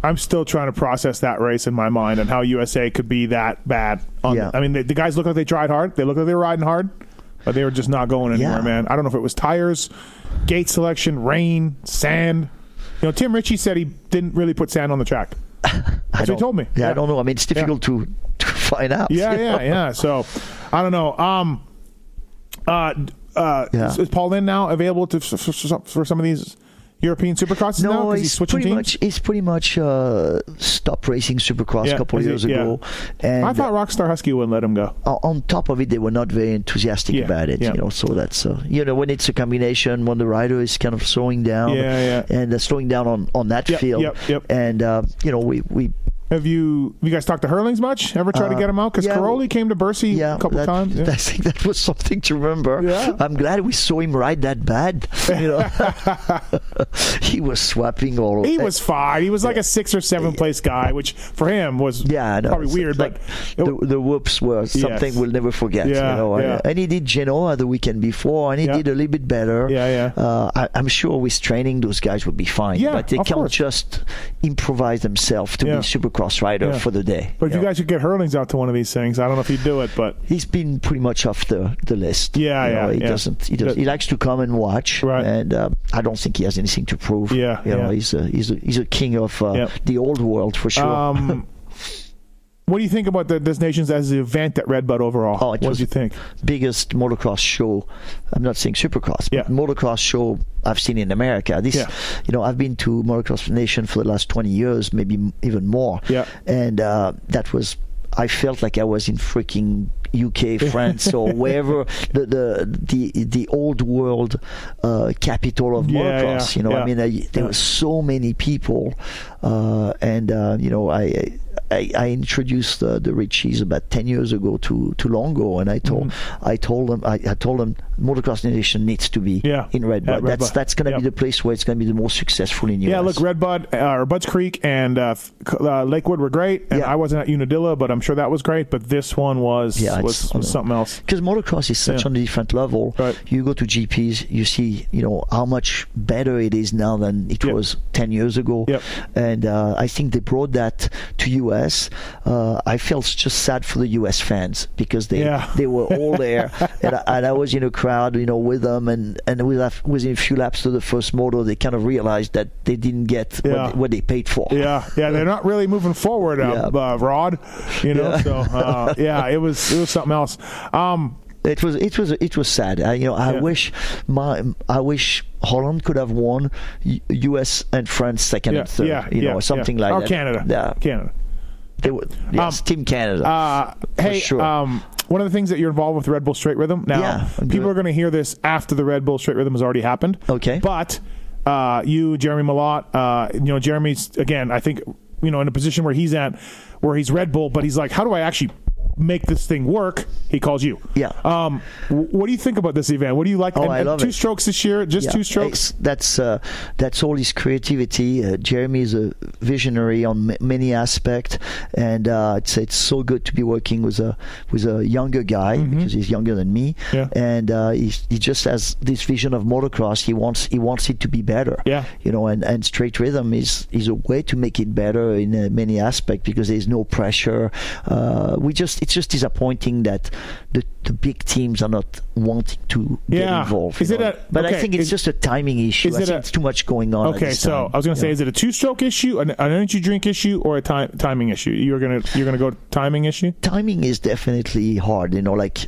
A: I'm still trying to process that race in my mind and how USA could be that bad. On
B: Yeah.
A: I mean, the, the guys look like they tried hard. They look like they were riding hard, but they were just not going anywhere,
B: Yeah.
A: man. I don't know if it was tires, gate selection, rain, sand. You know, Tim Ritchie said he didn't really put sand on the track.
B: I
A: That's what he told me.
B: Yeah,
A: Yeah.
B: I don't know. I mean, it's difficult to to find out.
A: Yeah, yeah, yeah. So I don't know. Um, uh, uh,
B: Yeah.
A: is, is Paulin now available to for, for, for some of these European supercrosses now?
B: No,
A: 'Cause
B: he's
A: switching
B: pretty
A: teams?
B: much he's pretty much uh, stopped racing Supercross
A: Yeah,
B: a couple of years
A: Yeah.
B: ago, and
A: I thought Rockstar Husky wouldn't let him go.
B: uh, on top of it, they were not very enthusiastic
A: Yeah,
B: about it. You know, so that's uh, you know when it's a combination when the rider is kind of slowing down,
A: Yeah, yeah.
B: and uh, slowing down on on that
A: Yep,
B: field,
A: yep, yep.
B: and uh, you know we we
A: Have you have you guys talked to Herlings much? Ever try to
B: Uh,
A: get him out? Because
B: yeah,
A: Cairoli came to Bercy
B: yeah
A: a couple
B: that,
A: times. Yeah.
B: I think that was something to remember.
A: Yeah.
B: I'm glad we saw him ride that bad. You know, he was swapping all. over.
A: He was fine. He was like a six or seven place guy, which for him was
B: Yeah, know.
A: probably weird.
B: Like
A: but
B: the, the whoops were something
A: Yes.
B: we'll never forget.
A: Yeah,
B: you know, and,
A: yeah.
B: and he did Genoa the weekend before, and he did a little bit better.
A: Yeah, yeah.
B: Uh, I, I'm sure with training, those guys would be fine.
A: Yeah,
B: but they can't
A: course.
B: just improvise themselves to be a supercross rider
A: Yeah.
B: for the day.
A: but if you
B: know.
A: guys could get Herlings out to one of these things, I don't know if he'd do it. But
B: He's been pretty much off the, the list.
A: Yeah,
B: You know,
A: yeah,
B: He
A: yeah.
B: doesn't. He does. He likes to come and watch.
A: Right.
B: And uh, I don't think he has anything to prove.
A: Yeah,
B: You know, he's a he's a he's a king of uh,
A: Yeah.
B: the old world for sure.
A: um, what do you think about the Des Nations as the event at Red Redbud overall?
B: Oh,
A: what do you think?
B: biggest motocross show. I'm not saying supercross, but
A: Yeah.
B: motocross show I've seen in America. This,
A: Yeah.
B: you know, I've been to Motocross Nation for the last 20 years, maybe even more.
A: Yeah.
B: And uh, that was, I felt like I was in freaking UK, France, or wherever the the the, the old world uh, capital of
A: Yeah,
B: motocross.
A: yeah,
B: you know,
A: yeah.
B: I mean, I, there were so many people, uh, and uh, you know, I. I, I introduced uh, the Ritchies about ten years ago to, to Luongo, and I told
A: Mm-hmm.
B: I told them I, I told them Motocross Nation needs to be
A: Yeah,
B: in Redbud.
A: at
B: That's that's going to
A: Yep.
B: be the place where it's going to be the most successful in US.
A: Yeah, look, Redbud uh, or Bud's Creek and uh, uh, Lakewood were great, and
B: Yeah.
A: I wasn't at Unadilla, but I'm sure that was great. But this one was
B: Yeah,
A: was, was something else.
B: because motocross is such
A: Yeah.
B: on a different level.
A: Right.
B: You go to GPs, you see, you know how much better it is now than it
A: Yep.
B: was ten years ago.
A: Yep.
B: And uh, I think they brought that to US. Uh, I felt just sad for the US fans because they
A: Yeah.
B: they were all there, and, I, and I was in a crowd, you know, with them, and and with- within a few laps to the first moto, they kind of realized that they didn't get
A: Yeah.
B: what, what they paid for.
A: Yeah, yeah, they're not really moving forward, uh,
B: Yeah.
A: uh, Rod. You know,
B: Yeah.
A: so uh, yeah, it was it was something else. Um,
B: It was it was it was sad. I, you know, I
A: Yeah.
B: wish my I wish Holland could have won U.S. and France second
A: yeah,
B: and third.
A: yeah,
B: you know, something
A: yeah.
B: like
A: or
B: that.
A: Canada,
B: Yeah,
A: Canada.
B: they. Yes,
A: Um,
B: Team Canada.
A: Uh, hey,
B: sure.
A: um, one of the things that you're involved with Red Bull Straight Rhythm. Now, people are going to hear this after the Red Bull Straight Rhythm has already happened.
B: Okay.
A: But uh, you, Jeremy Malott, uh, you know, Jeremy's again. I think you know in a position where he's at, where he's Red Bull, but he's like, how do I actually make this thing work? He calls you.
B: Yeah.
A: Um, what do you think about this event? What do you like?
B: Oh,
A: and-
B: I love
A: two
B: it.
A: strokes this year. Just
B: Yeah,
A: two strokes.
B: it's- That's uh, that's all his creativity. Uh, Jeremy is a visionary on m- many aspects, and uh, it's it's so good to be working with a with a younger guy because he's younger than me,
A: Mm-hmm. Yeah.
B: and uh, he he just has this vision of motocross. He wants he wants it to be better.
A: Yeah.
B: you know, and, and straight rhythm is is a way to make it better in uh, many aspects because there's no pressure. Uh, we just it's it's just disappointing that the, the big teams are not wanting to get involved.
A: Is it
B: know.
A: a-
B: but
A: okay,
B: I think it's
A: is-
B: just a timing issue.
A: is
B: I
A: it
B: think
A: a-
B: it's too much going on.
A: Okay, so
B: time,
A: I was going to
B: you
A: say, is it a two-stroke issue, an, an energy drink issue, or a time timing issue? You're gonna you're gonna go timing issue.
B: timing is definitely hard. You know, like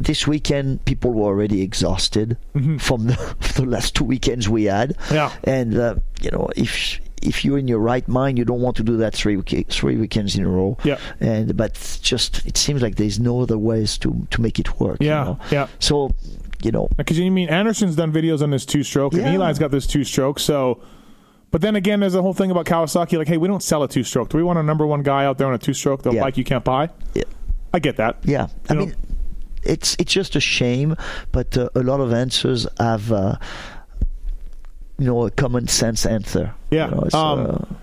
B: this weekend, people were already exhausted from the, the last two weekends we had.
A: Mm-hmm. Yeah.
B: and uh, you know, if if you're in your right mind, you don't want to do that three week- three weekends in a row.
A: Yeah.
B: and but just it seems like there's no other ways to to make it work. you
A: Yeah,
B: know?
A: yeah.
B: So, you know,
A: Because you mean Anderson's done videos on this two-stroke, and
B: Yeah.
A: Eli's got this two-stroke. So, but then again, there's the whole thing about Kawasaki. Like, hey, we don't sell a two-stroke. Do we want a number one guy out there on a two-stroke? The
B: Yeah.
A: bike you can't buy.
B: Yeah.
A: I get that.
B: Yeah, I
A: know?
B: mean, it's it's just a shame, but uh, a lot of answers have, uh, you know, a common sense answer.
A: Yeah,
B: you know,
A: um,
B: uh,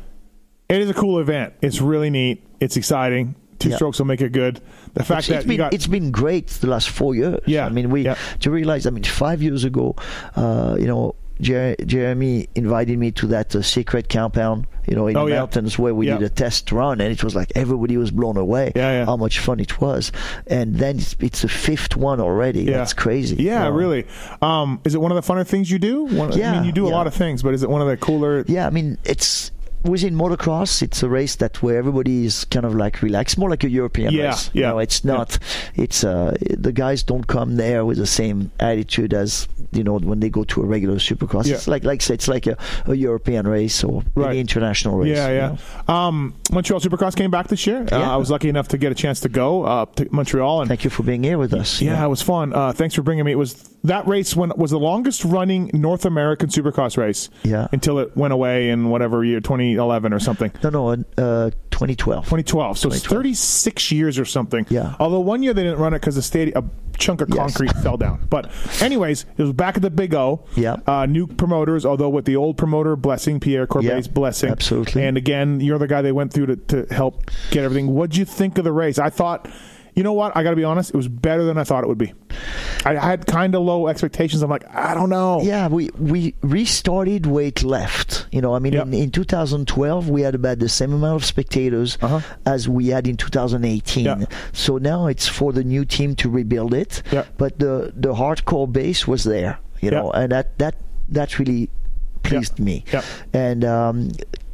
A: It is a cool event. It's really neat. It's exciting. Two
B: Yeah.
A: strokes will make it good. The fact
B: it's,
A: that
B: it's been
A: got
B: it's been great the last four years.
A: Yeah,
B: I mean, we
A: yeah.
B: to realize. I mean, five years ago, uh, you know. Jer- Jeremy invited me to that uh, secret compound, you know, in
A: Oh,
B: the
A: yeah.
B: mountains where we
A: Yeah.
B: did a test run, and it was like everybody was blown away
A: Yeah, yeah.
B: how much fun it was. And then it's, it's the fifth one already.
A: Yeah.
B: That's crazy.
A: Yeah,
B: know.
A: really. Um, is it one of the funner things you do? One, I mean, you do a lot of things, but is it one of the cooler?
B: Yeah, I mean, it's within motocross. It's a race that where everybody is kind of like relaxed, more like a European
A: Yeah,
B: race.
A: yeah,
B: You know, it's not. It's uh, the guys don't come there with the same attitude as you know when they go to a regular supercross.
A: Yeah.
B: It's like like it's like a, a European race or
A: Right.
B: international race.
A: Yeah,
B: you
A: yeah.
B: know.
A: Um, Montreal Supercross came back this year. Uh,
B: Yeah.
A: I was lucky enough to get a chance to go uh, to Montreal, and
B: Thank you for being here with us.
A: yeah, it was fun. Uh, thanks for bringing me. It was that race when was the longest running North American Supercross race.
B: Yeah.
A: Until it went away in whatever year, 2011 or something.
B: No, no, uh, 2012.
A: 2012. So it's 36 years or something.
B: Yeah.
A: Although one year they didn't run it because the stadium, a chunk of
B: Yes.
A: concrete fell down. But anyways, it was back at the Big O.
B: Yeah.
A: Uh, new promoters, although with the old promoter blessing, Pierre Corbet's
B: Yeah,
A: blessing.
B: absolutely.
A: And again, you're the guy they went through to, to help get everything. What'd you think of the race? I thought, you know what? I got to be honest. It was better than I thought it would be. I had kind of low expectations. I'm like, I don't know.
B: Yeah, we we restarted weight left. You know, I mean,
A: Yep.
B: in, in 2012 we had about the same amount of spectators
A: Uh-huh.
B: as we had in 2018.
A: Yeah.
B: So now it's for the new team to rebuild it.
A: Yeah.
B: But the the hardcore base was there. You know, and that that that really pleased me. And um,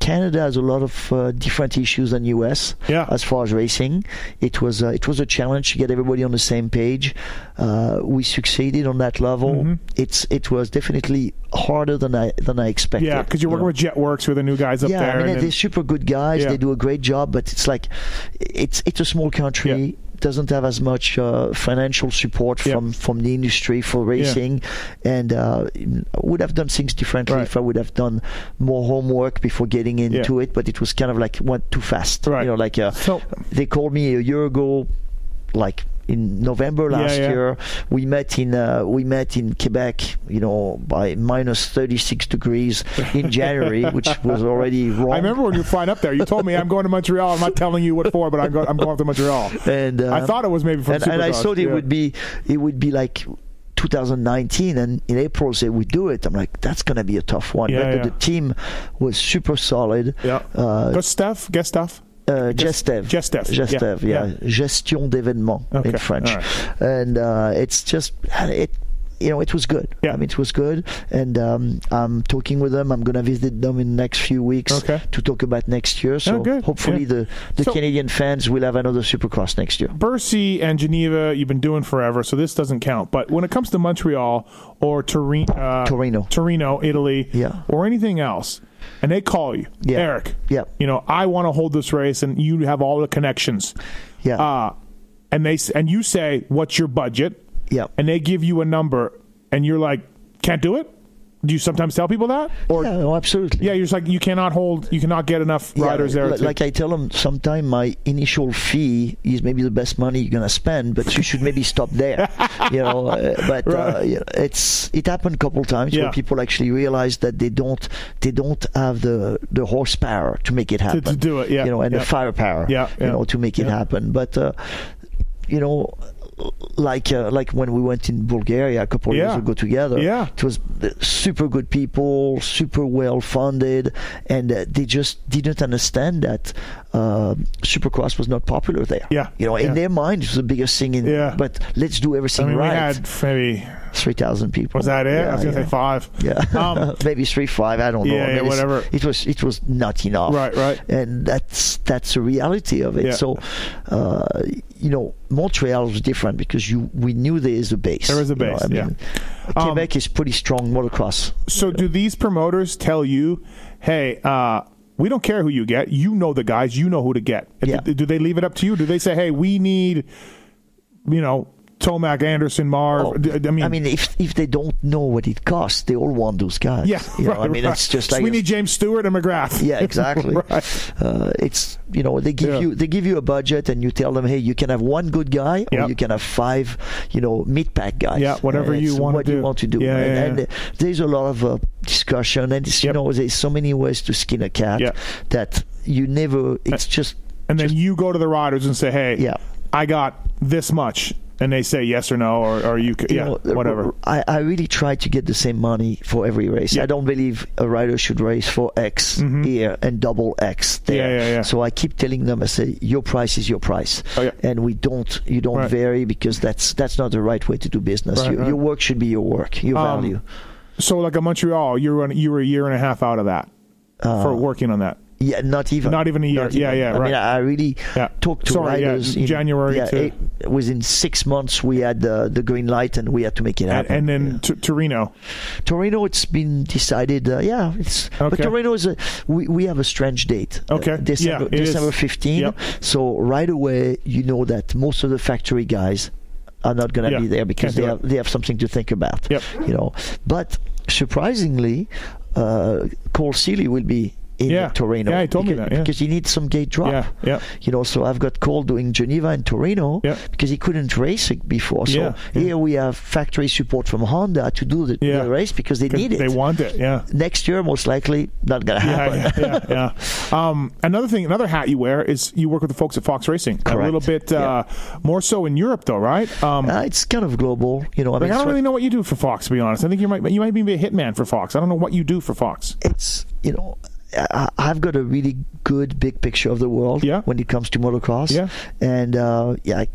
B: Canada has a lot of uh, different issues than US
A: Yeah.
B: as far as racing. It was uh, it was a challenge to get everybody on the same page. Uh, we succeeded on that level.
A: Mm-hmm.
B: It's it was definitely harder than I than I expected.
A: Yeah, because you're
B: you
A: working
B: know.
A: with Jetworks, who are the new guys up
B: yeah,
A: there.
B: I mean
A: and
B: they're
A: then-
B: super good guys.
A: Yeah.
B: They do a great job, but it's like it's it's a small country.
A: Yeah.
B: Doesn't have as much uh, financial support
A: Yeah.
B: from from the industry for racing, and uh, would have done things differently
A: Right.
B: if I would have done more homework before getting into it. But it was kind of like went too fast.
A: Right.
B: You know, like uh,
A: So-
B: they called me a year ago, like in November last
A: yeah.
B: year. We met in uh, we met in Quebec, you know, by minus thirty six degrees in January, which was already wrong.
A: I remember when you were flying up there. You told me I'm going to Montreal. I'm not telling you what for, but I'm going. I'm going to Montreal.
B: and uh,
A: I thought it was maybe from
B: and, and I thought it
A: yeah.
B: would be it would be like 2019 and in April say we do it I'm like that's gonna be a tough one
A: Yeah,
B: but
A: yeah.
B: the team was super solid
A: Yeah.
B: uh,
A: Go Steph. Guess Steph.
B: Uh, Gestev.
A: Gestev,
B: Gestev,
A: yeah,
B: yeah. Gestion d'événements
A: Okay,
B: in French.
A: right.
B: And uh, it's just, it, you know, it was good.
A: Yeah.
B: I mean, it was good. And um, I'm talking with them. I'm going to visit them in the next few weeks
A: Okay.
B: to talk about next year. So
A: Oh,
B: hopefully
A: Yeah.
B: the, the
A: So-
B: Canadian fans will have another Supercross next year.
A: Bercy and Geneva, you've been doing forever, so this doesn't count. But when it comes to Montreal or Torino, uh,
B: Torino.
A: Torino, Italy,
B: Yeah.
A: or anything else, and they call you,
B: Yeah.
A: Eric,
B: Yeah.
A: you know, I want to hold this race, and you have all the connections,
B: Yeah.
A: uh, and they and you say, "What's your budget?"
B: yeah.
A: and they give you a number, and you're like, "Can't do it." Do you sometimes tell people that, or
B: yeah, no, absolutely.
A: yeah, you're just like you cannot hold, you cannot get enough
B: Yeah,
A: riders there.
B: li-
A: to-
B: Like I tell them, sometime my initial fee is maybe the best money you're gonna spend, but you should maybe stop there. you know, uh, but uh,
A: Right.
B: you know, it's it happened a couple times
A: Yeah.
B: where people actually realize that they don't they don't have the the horsepower to make it happen.
A: to do it, yeah,
B: you know, and
A: yeah.
B: the firepower,
A: Yeah,
B: you know, to make it
A: yeah.
B: happen. But uh, you know. Like uh, like when we went in Bulgaria a couple of
A: Yeah.
B: years ago together.
A: Yeah.
B: it was uh, super good people, super well funded, and uh, they just didn't understand that uh, Supercross was not popular there.
A: Yeah.
B: you know,
A: Yeah.
B: in their mind, it was the biggest thing. In,
A: Yeah.
B: but let's do
A: I
B: everything
A: mean, we had maybe
B: Three thousand people.
A: was that it?
B: Yeah,
A: I was gonna say five.
B: Yeah,
A: Um,
B: maybe three five. I don't know.
A: Yeah,
B: I mean,
A: yeah, whatever.
B: It was it was not enough.
A: Right, right.
B: And that's that's the reality of it. So, uh, you know, Montreal was different because you we knew there is a base.
A: There is a
B: you know,
A: base,
B: I
A: yeah.
B: mean,
A: Um,
B: Quebec is pretty strong motocross.
A: So do these promoters tell you, hey, uh, we don't care who you get. You know the guys. You know who to get.
B: Yeah.
A: Do, do they leave it up to you? Do they say, hey, we need, you know, Tomac, Anderson, Marv?
B: Oh,
A: D- I mean,
B: if if they don't know what it costs, they all want those guys.
A: yeah.
B: you know,
A: right,
B: I mean,
A: right.
B: it's just like
A: we need James Stewart and McGrath.
B: Yeah, exactly.
A: right.
B: uh, it's you know they give
A: Yeah.
B: you they give you a budget and you tell them hey you can have one good guy
A: Yep.
B: or you can have five you know meat pack guys.
A: Yeah, whatever
B: And
A: you wanna
B: what
A: do.
B: you want to do.
A: Yeah,
B: and,
A: yeah,
B: and, uh, there's a lot of uh, discussion and it's,
A: Yep.
B: you know there's so many ways to skin a cat
A: Yeah.
B: that you never. It's just
A: And then you go to the riders and say, hey,
B: Yeah.
A: I got this much. And they say yes or no, or, or you,
B: you
A: yeah,
B: know,
A: whatever.
B: I, I really try to get the same money for every race.
A: Yeah.
B: I don't believe a rider should race for X here and double X there.
A: Mm-hmm. Yeah, yeah, yeah.
B: So I keep telling them, I say, your price is your price,
A: Oh, yeah.
B: and we don't, you don't
A: Right.
B: vary because that's that's not the right way to do business.
A: Right,
B: your,
A: right.
B: your work should be your work, your
A: Um,
B: value.
A: So, like a Montreal, you were you were a year and a half out of that for working on that.
B: Yeah, not even.
A: Not even a year.
B: Not
A: Yeah, yeah,
B: I
A: right.
B: mean, I really
A: Yeah.
B: talked to
A: Sorry, yeah,
B: riders in
A: January
B: Yeah,
A: to-
B: eight, within six months, we had the the green light, and we had to make it happen.
A: and then to Torino.
B: Torino, it's been decided. Uh, yeah, it's but Torino is a we, we have a strange date.
A: Okay.
B: uh, December
A: Yeah.
B: December 15.
A: Yep.
B: So right away, you know that most of the factory guys are not going to
A: Yeah,
B: be there because they have they have something to think about.
A: Yep.
B: You know, but surprisingly, uh, Cole Seely will be. In
A: Yeah.
B: Torino,
A: Yeah, he told me
B: because,
A: that, yeah.
B: because he needs some gate drop.
A: Yeah, yeah.
B: You know, so I've got Cole doing Geneva and Torino
A: Yeah.
B: because he couldn't race it before. So
A: Yeah,
B: here we have factory support from Honda to do the, the race because they need it
A: They want it. Yeah.
B: next year most likely not gonna happen
A: Yeah, yeah. Um, another thing, another hat you wear is you work with the folks at Fox Racing. A little bit uh, more so in Europe, though, right? Um,
B: Uh, it's kind of global you know I
A: like,
B: mean,
A: I don't really know what you do for Fox, to be honest. I think you might you might be a hitman for Fox. I don't know what you do for Fox.
B: it's you know I've got a really good big picture of the world
A: Yeah.
B: when it comes to motocross
A: Yeah.
B: and uh, yeah I-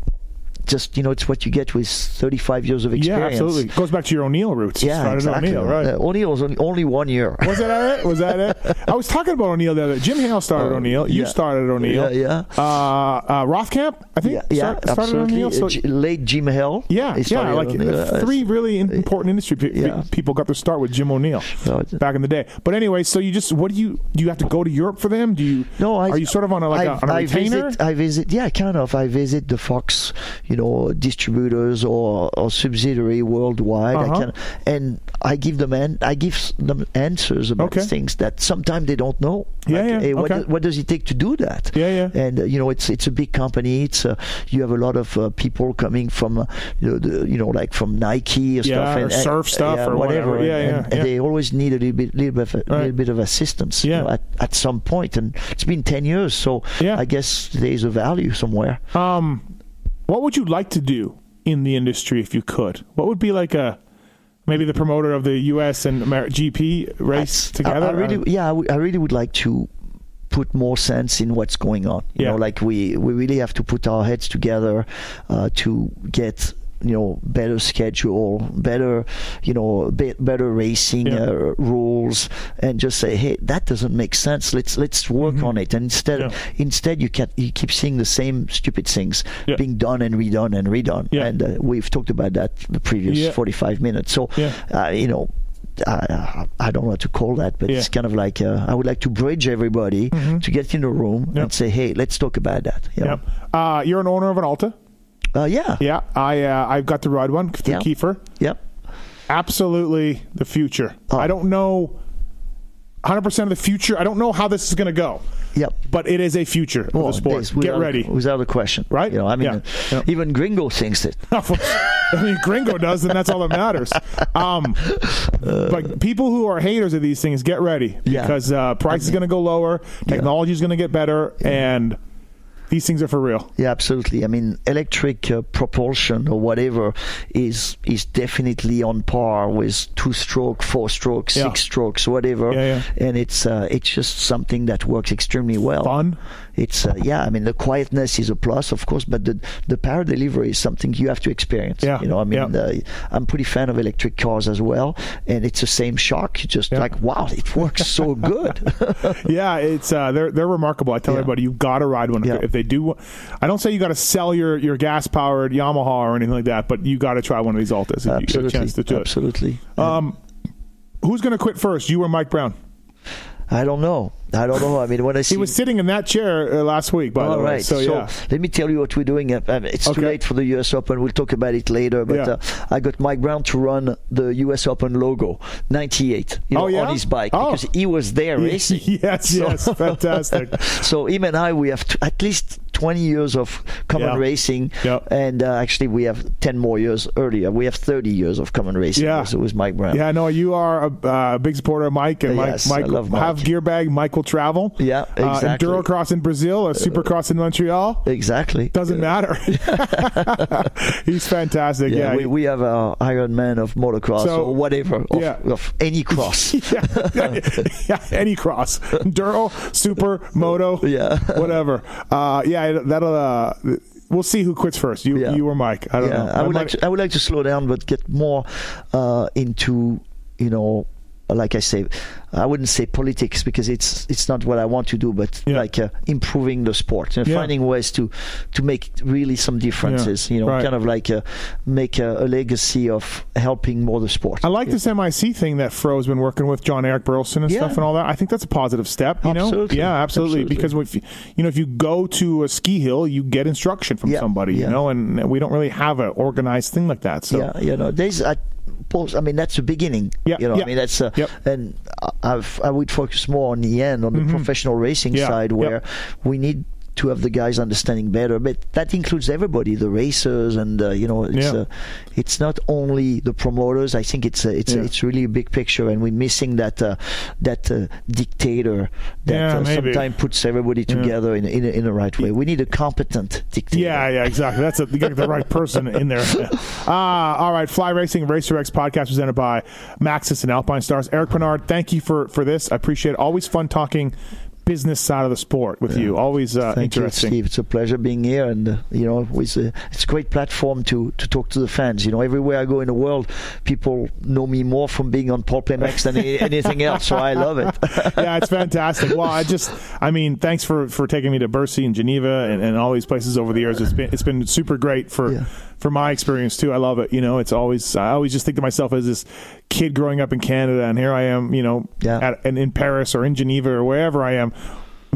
B: just you know it's what you get with 35 years of experience.
A: Yeah, absolutely. Goes back to your O'Neill roots.
B: Yeah exactly
A: O'Neill, right?
B: uh, O'Neill was only, only one year
A: Was that it? Was that it? I was talking about O'Neill the other. Jim Hale started
B: Oh,
A: O'Neill. You
B: yeah.
A: started O'Neill.
B: Yeah,
A: Uh, uh, Rothkamp, I think.
B: yeah, yeah
A: start-
B: absolutely
A: O'Neill. So,
B: Uh, J- late Jim Hill
A: yeah, yeah. Like
B: O'Neill,
A: uh,
B: uh,
A: three really important industry pe-
B: Yeah.
A: people got their start with Jim O'Neill
B: it's-
A: back in the day. But anyway, so you just what do you do? You have to go to Europe for them? Do you?
B: No, I,
A: are you sort of on a like
B: I,
A: a, on a
B: I
A: retainer?
B: Visit, I visit, yeah, kind of. I visit the Fox, you know, distributors or, or subsidiary worldwide.
A: Uh-huh.
B: I can, and I give them an, I give them answers about
A: Okay.
B: things that sometimes they don't know.
A: Yeah,
B: Like,
A: yeah,
B: hey, what,
A: okay.
B: do- what does it take to do that?
A: Yeah, yeah.
B: And uh, you know, it's it's a big company. It's uh, you have a lot of uh, people coming from, uh, you know, the, you know, like from Nike or
A: Yeah,
B: stuff,
A: or
B: and,
A: surf stuff
B: yeah,
A: or whatever.
B: and-
A: Yeah, yeah,
B: and,
A: yeah.
B: and they always need a little bit, little bit, of, a
A: Right.
B: little bit of assistance. you
A: Yeah.
B: know, at, at some point, and it's been ten years, so
A: Yeah.
B: I guess there's a value somewhere.
A: Um, what would you like to do in the industry if you could? What would be like a maybe the promoter of the U.S. and Amer- GP race
B: I-
A: together?
B: I, really, yeah, I really would like to put more sense in what's going on. You
A: Yeah.
B: know, like we we really have to put our heads together uh, to get you know better schedule better you know be, better racing
A: Yeah.
B: uh, rules and just say hey that doesn't make sense let's let's work on it and instead
A: Mm-hmm. Yeah.
B: instead you can you keep seeing the same stupid things
A: Yeah.
B: being done and redone and redone and uh, we've talked about that the previous
A: Yeah.
B: 45 minutes so
A: Yeah.
B: uh, you know I, I don't know what to call that, but
A: Yeah.
B: it's kind of like uh, I would like to bridge everybody to get in the room
A: Yep.
B: and say, "Hey, let's talk about that." You?
A: Yep. Uh, you're an owner of an Alta.
B: Uh, yeah.
A: Yeah, I uh, I've got the ride one through
B: Yeah.
A: Kiefer.
B: Yep.
A: Absolutely, the future.
B: Oh.
A: I don't know 100 percent of the future. I don't know how this is going to go,
B: Yep.
A: but it is a future of
B: Well,
A: the sport.
B: there's-
A: Get ready.
B: Without a question.
A: Right?
B: You know, I mean,
A: Yeah.
B: uh,
A: Yeah.
B: even Gringo thinks it.
A: I mean, Gringo does, and that's all that matters. Um, but people who are haters of these things, get ready
B: Yeah.
A: because uh, price is going to go lower, technology is going to get better, and these things are for real.
B: Yeah, absolutely. I mean, electric uh, propulsion or whatever is is definitely on par with two stroke, four strokes,
A: Yeah.
B: six strokes, whatever.
A: Yeah, yeah.
B: And it's uh, it's just something that works extremely well.
A: Fun.
B: It's uh, yeah. I mean, the quietness is a plus, of course, but the the power delivery is something you have to experience.
A: Yeah,
B: You know, I mean,
A: yeah.
B: uh, I'm pretty fan of electric cars as well, and it's the same shock. You just like wow, it works so good.
A: Yeah, it's uh, they're they're remarkable. I tell everybody you've got to ride one. If. They- do, I don't say you got to sell your, your gas powered Yamaha or anything like that, but you got to try one of these Altas if you get a
B: absolutely,
A: chance to do it.
B: absolutely.
A: Um, who's going to quit first, you or Mike Brown?
B: I don't know. I don't know. I mean, when I see
A: He was sitting in that chair uh, last week, by
B: All
A: the way.
B: right.
A: So, yeah.
B: let me tell you what we're doing. Uh, uh, It's too late for the U.S. Open. We'll talk about it later. But
A: Yeah.
B: uh, I got Mike Brown to run the U.S. Open logo, 98, you know,
A: Oh, yeah?
B: on his bike
A: Oh.
B: because he was there racing.
A: yes,
B: So-
A: yes, fantastic.
B: So him and I, we have t- at least 20 years of common
A: Yeah.
B: racing, and uh, actually we have 10 more years earlier. We have 30 years of common racing.
A: Yeah.
B: so it was Mike Brown.
A: Yeah, no, you are a uh, big supporter of Mike, and Mike,
B: Yes,
A: Mike,
B: I love Mike.
A: have gear bag. Mike will travel.
B: Yeah, exactly.
A: Uh, Endurocross in Brazil, a Supercross in Montreal.
B: Exactly.
A: Doesn't matter. He's fantastic.
B: Yeah,
A: Yeah,
B: we, we have a Iron Man of motocross
A: So,
B: or whatever of,
A: yeah.
B: of any cross.
A: yeah, yeah, any cross, enduro, super, moto,
B: Yeah.
A: whatever. Uh, yeah, that'll. Uh, we'll see who quits first. You,
B: Yeah.
A: you or Mike. I don't
B: yeah,
A: know.
B: I would like to, I would like to slow down, but get more uh, into you know, like I say, I wouldn't say politics because it's it's not what I want to do, but
A: Yeah.
B: like uh, improving the sport and
A: Yeah.
B: finding ways to to make really some differences. You know,
A: right.
B: kind of like uh, make a, a legacy of helping more the sport.
A: I like this MIC thing that Fro's been working with Jon-Erik Burleson and
B: Yeah.
A: stuff and all that. I think that's a positive step. You know, yeah, absolutely.
B: Absolutely.
A: Because if you, you know, if you go to a ski hill, you get instruction from
B: Yeah,
A: somebody. You know, and we don't really have an organized thing like that. So
B: Yeah, you know, there's I I mean that's the beginning.
A: Yeah,
B: you know,
A: yeah.
B: I mean that's uh,
A: Yep.
B: and I've I would focus more on the end on the professional racing
A: Mm-hmm. Yeah,
B: side
A: yep.
B: where we need to have the guys understanding better, but that includes everybody, the racers, and uh, you know, it's
A: Yeah.
B: uh, it's not only the promoters. I think it's a, it's
A: Yeah.
B: it's really a big picture, and we're missing that uh, that uh, dictator that
A: Yeah,
B: uh, sometimes puts everybody together in in a, in the right way. We need a competent dictator.
A: Yeah, yeah, exactly. That's a, you got the right person in there. Ah, all right. Fly Racing Racer X podcast presented by Maxis and Alpinestars. Eric Peronnard, thank you for for this. I appreciate it. Always fun talking business side of the sport with you. Always uh,
B: Thank you,
A: interesting.
B: Steve. It's a pleasure being here, and uh, you know, it's a, it's a great platform to to talk to the fans. You know, everywhere I go in the world, people know me more from being on PulpMX than anything else. So I love it.
A: yeah, it's fantastic. Well, I just, I mean, thanks for for taking me to Bercy and Geneva and, and all these places over the years. It's been it's been super great for
B: Yeah.
A: For my experience too. I love it. You know, it's always I always just think to myself as this kid growing up in Canada, and here I am, you know,
B: Yeah.
A: at, and in Paris or in Geneva or wherever I am.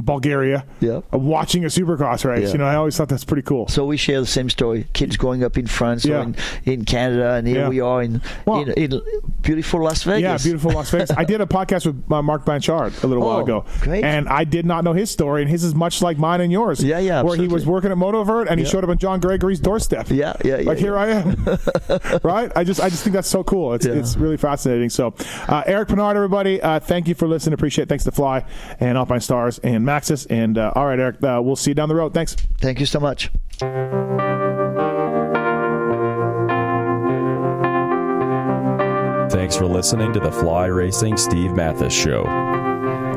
A: Bulgaria,
B: Yeah.
A: uh, watching a supercross race.
B: Yeah.
A: You know, I always thought that's pretty cool.
B: So we share the same story. Kids growing up in France
A: Yeah.
B: or in, in Canada, and here
A: Yeah.
B: we are in,
A: Well-
B: in in beautiful Las Vegas.
A: Yeah, beautiful Las Vegas. I did a podcast with uh, Mark Blanchard a little while
B: Oh,
A: ago,
B: great.
A: and I did not know his story, and his is much like mine and yours.
B: Yeah, yeah,
A: Where he was working at Motovert, and he showed up on John Gregory's doorstep.
B: Yeah, yeah, yeah,
A: Like here. I am, right? I just, I just think that's so cool. It's, it's really fascinating. So, uh, Eric Peronnard, everybody, uh, thank you for listening. Appreciate. it. Thanks to Fly and Alpinestars and Maxis. And uh, all right, Eric, uh, we'll see you down the road. Thanks.
B: Thank you so much.
D: Thanks for listening to the Fly Racing Steve Matthes Show.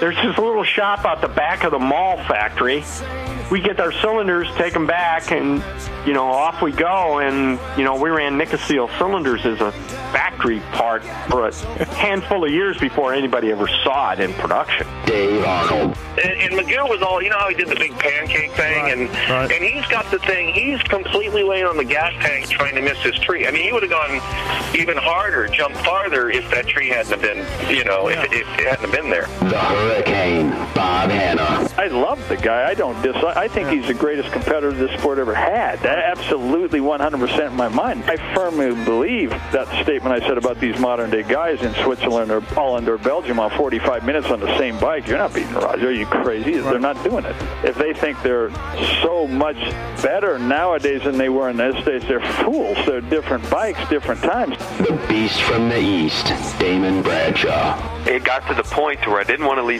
E: There's this little shop out the back of the Mahle factory. We get our cylinders, take them back, and you know off we go. And you know we ran Nikasil cylinders as a factory part for a handful of years before anybody ever saw it in production.
F: Dave Arnold.
G: And, and McGill was all, you know how he did the big pancake thing, and
A: right.
G: and he's got the thing. He's completely laying on the gas tank trying to miss his tree. I mean, he would have gone even harder, jumped farther if that tree hadn't have been, you know, if, if it hadn't have been there.
F: The Hurricane, Bob Hannah.
E: I love the guy. I don't dislike.
H: I think he's the greatest competitor this sport ever had. Absolutely 100% in my mind. I firmly believe that statement I said about these modern day guys in Switzerland or Holland or Belgium on 45 minutes on the same bike. You're not beating Roger. Are you crazy? They're not doing it. If they think they're so much better nowadays than they were in those days, they're fools. They're different bikes, different times.
F: The beast from the east, Damon Bradshaw.
I: It got to the point where I didn't want to leave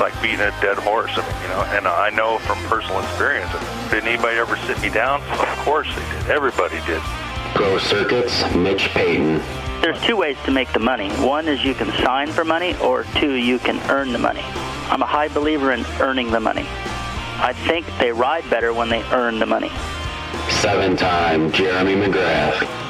J: like beating a dead horse. I mean, you know, and I know from personal experience, did anybody ever sit me down? Of course they did. Everybody did.
F: Pro Circuits, Mitch Payton.
K: There's two ways to make the money. One is you can sign for money, or two, you can earn the money. I'm a high believer in earning the money. I think they ride better when they earn the money.
F: Seven time Jeremy McGrath.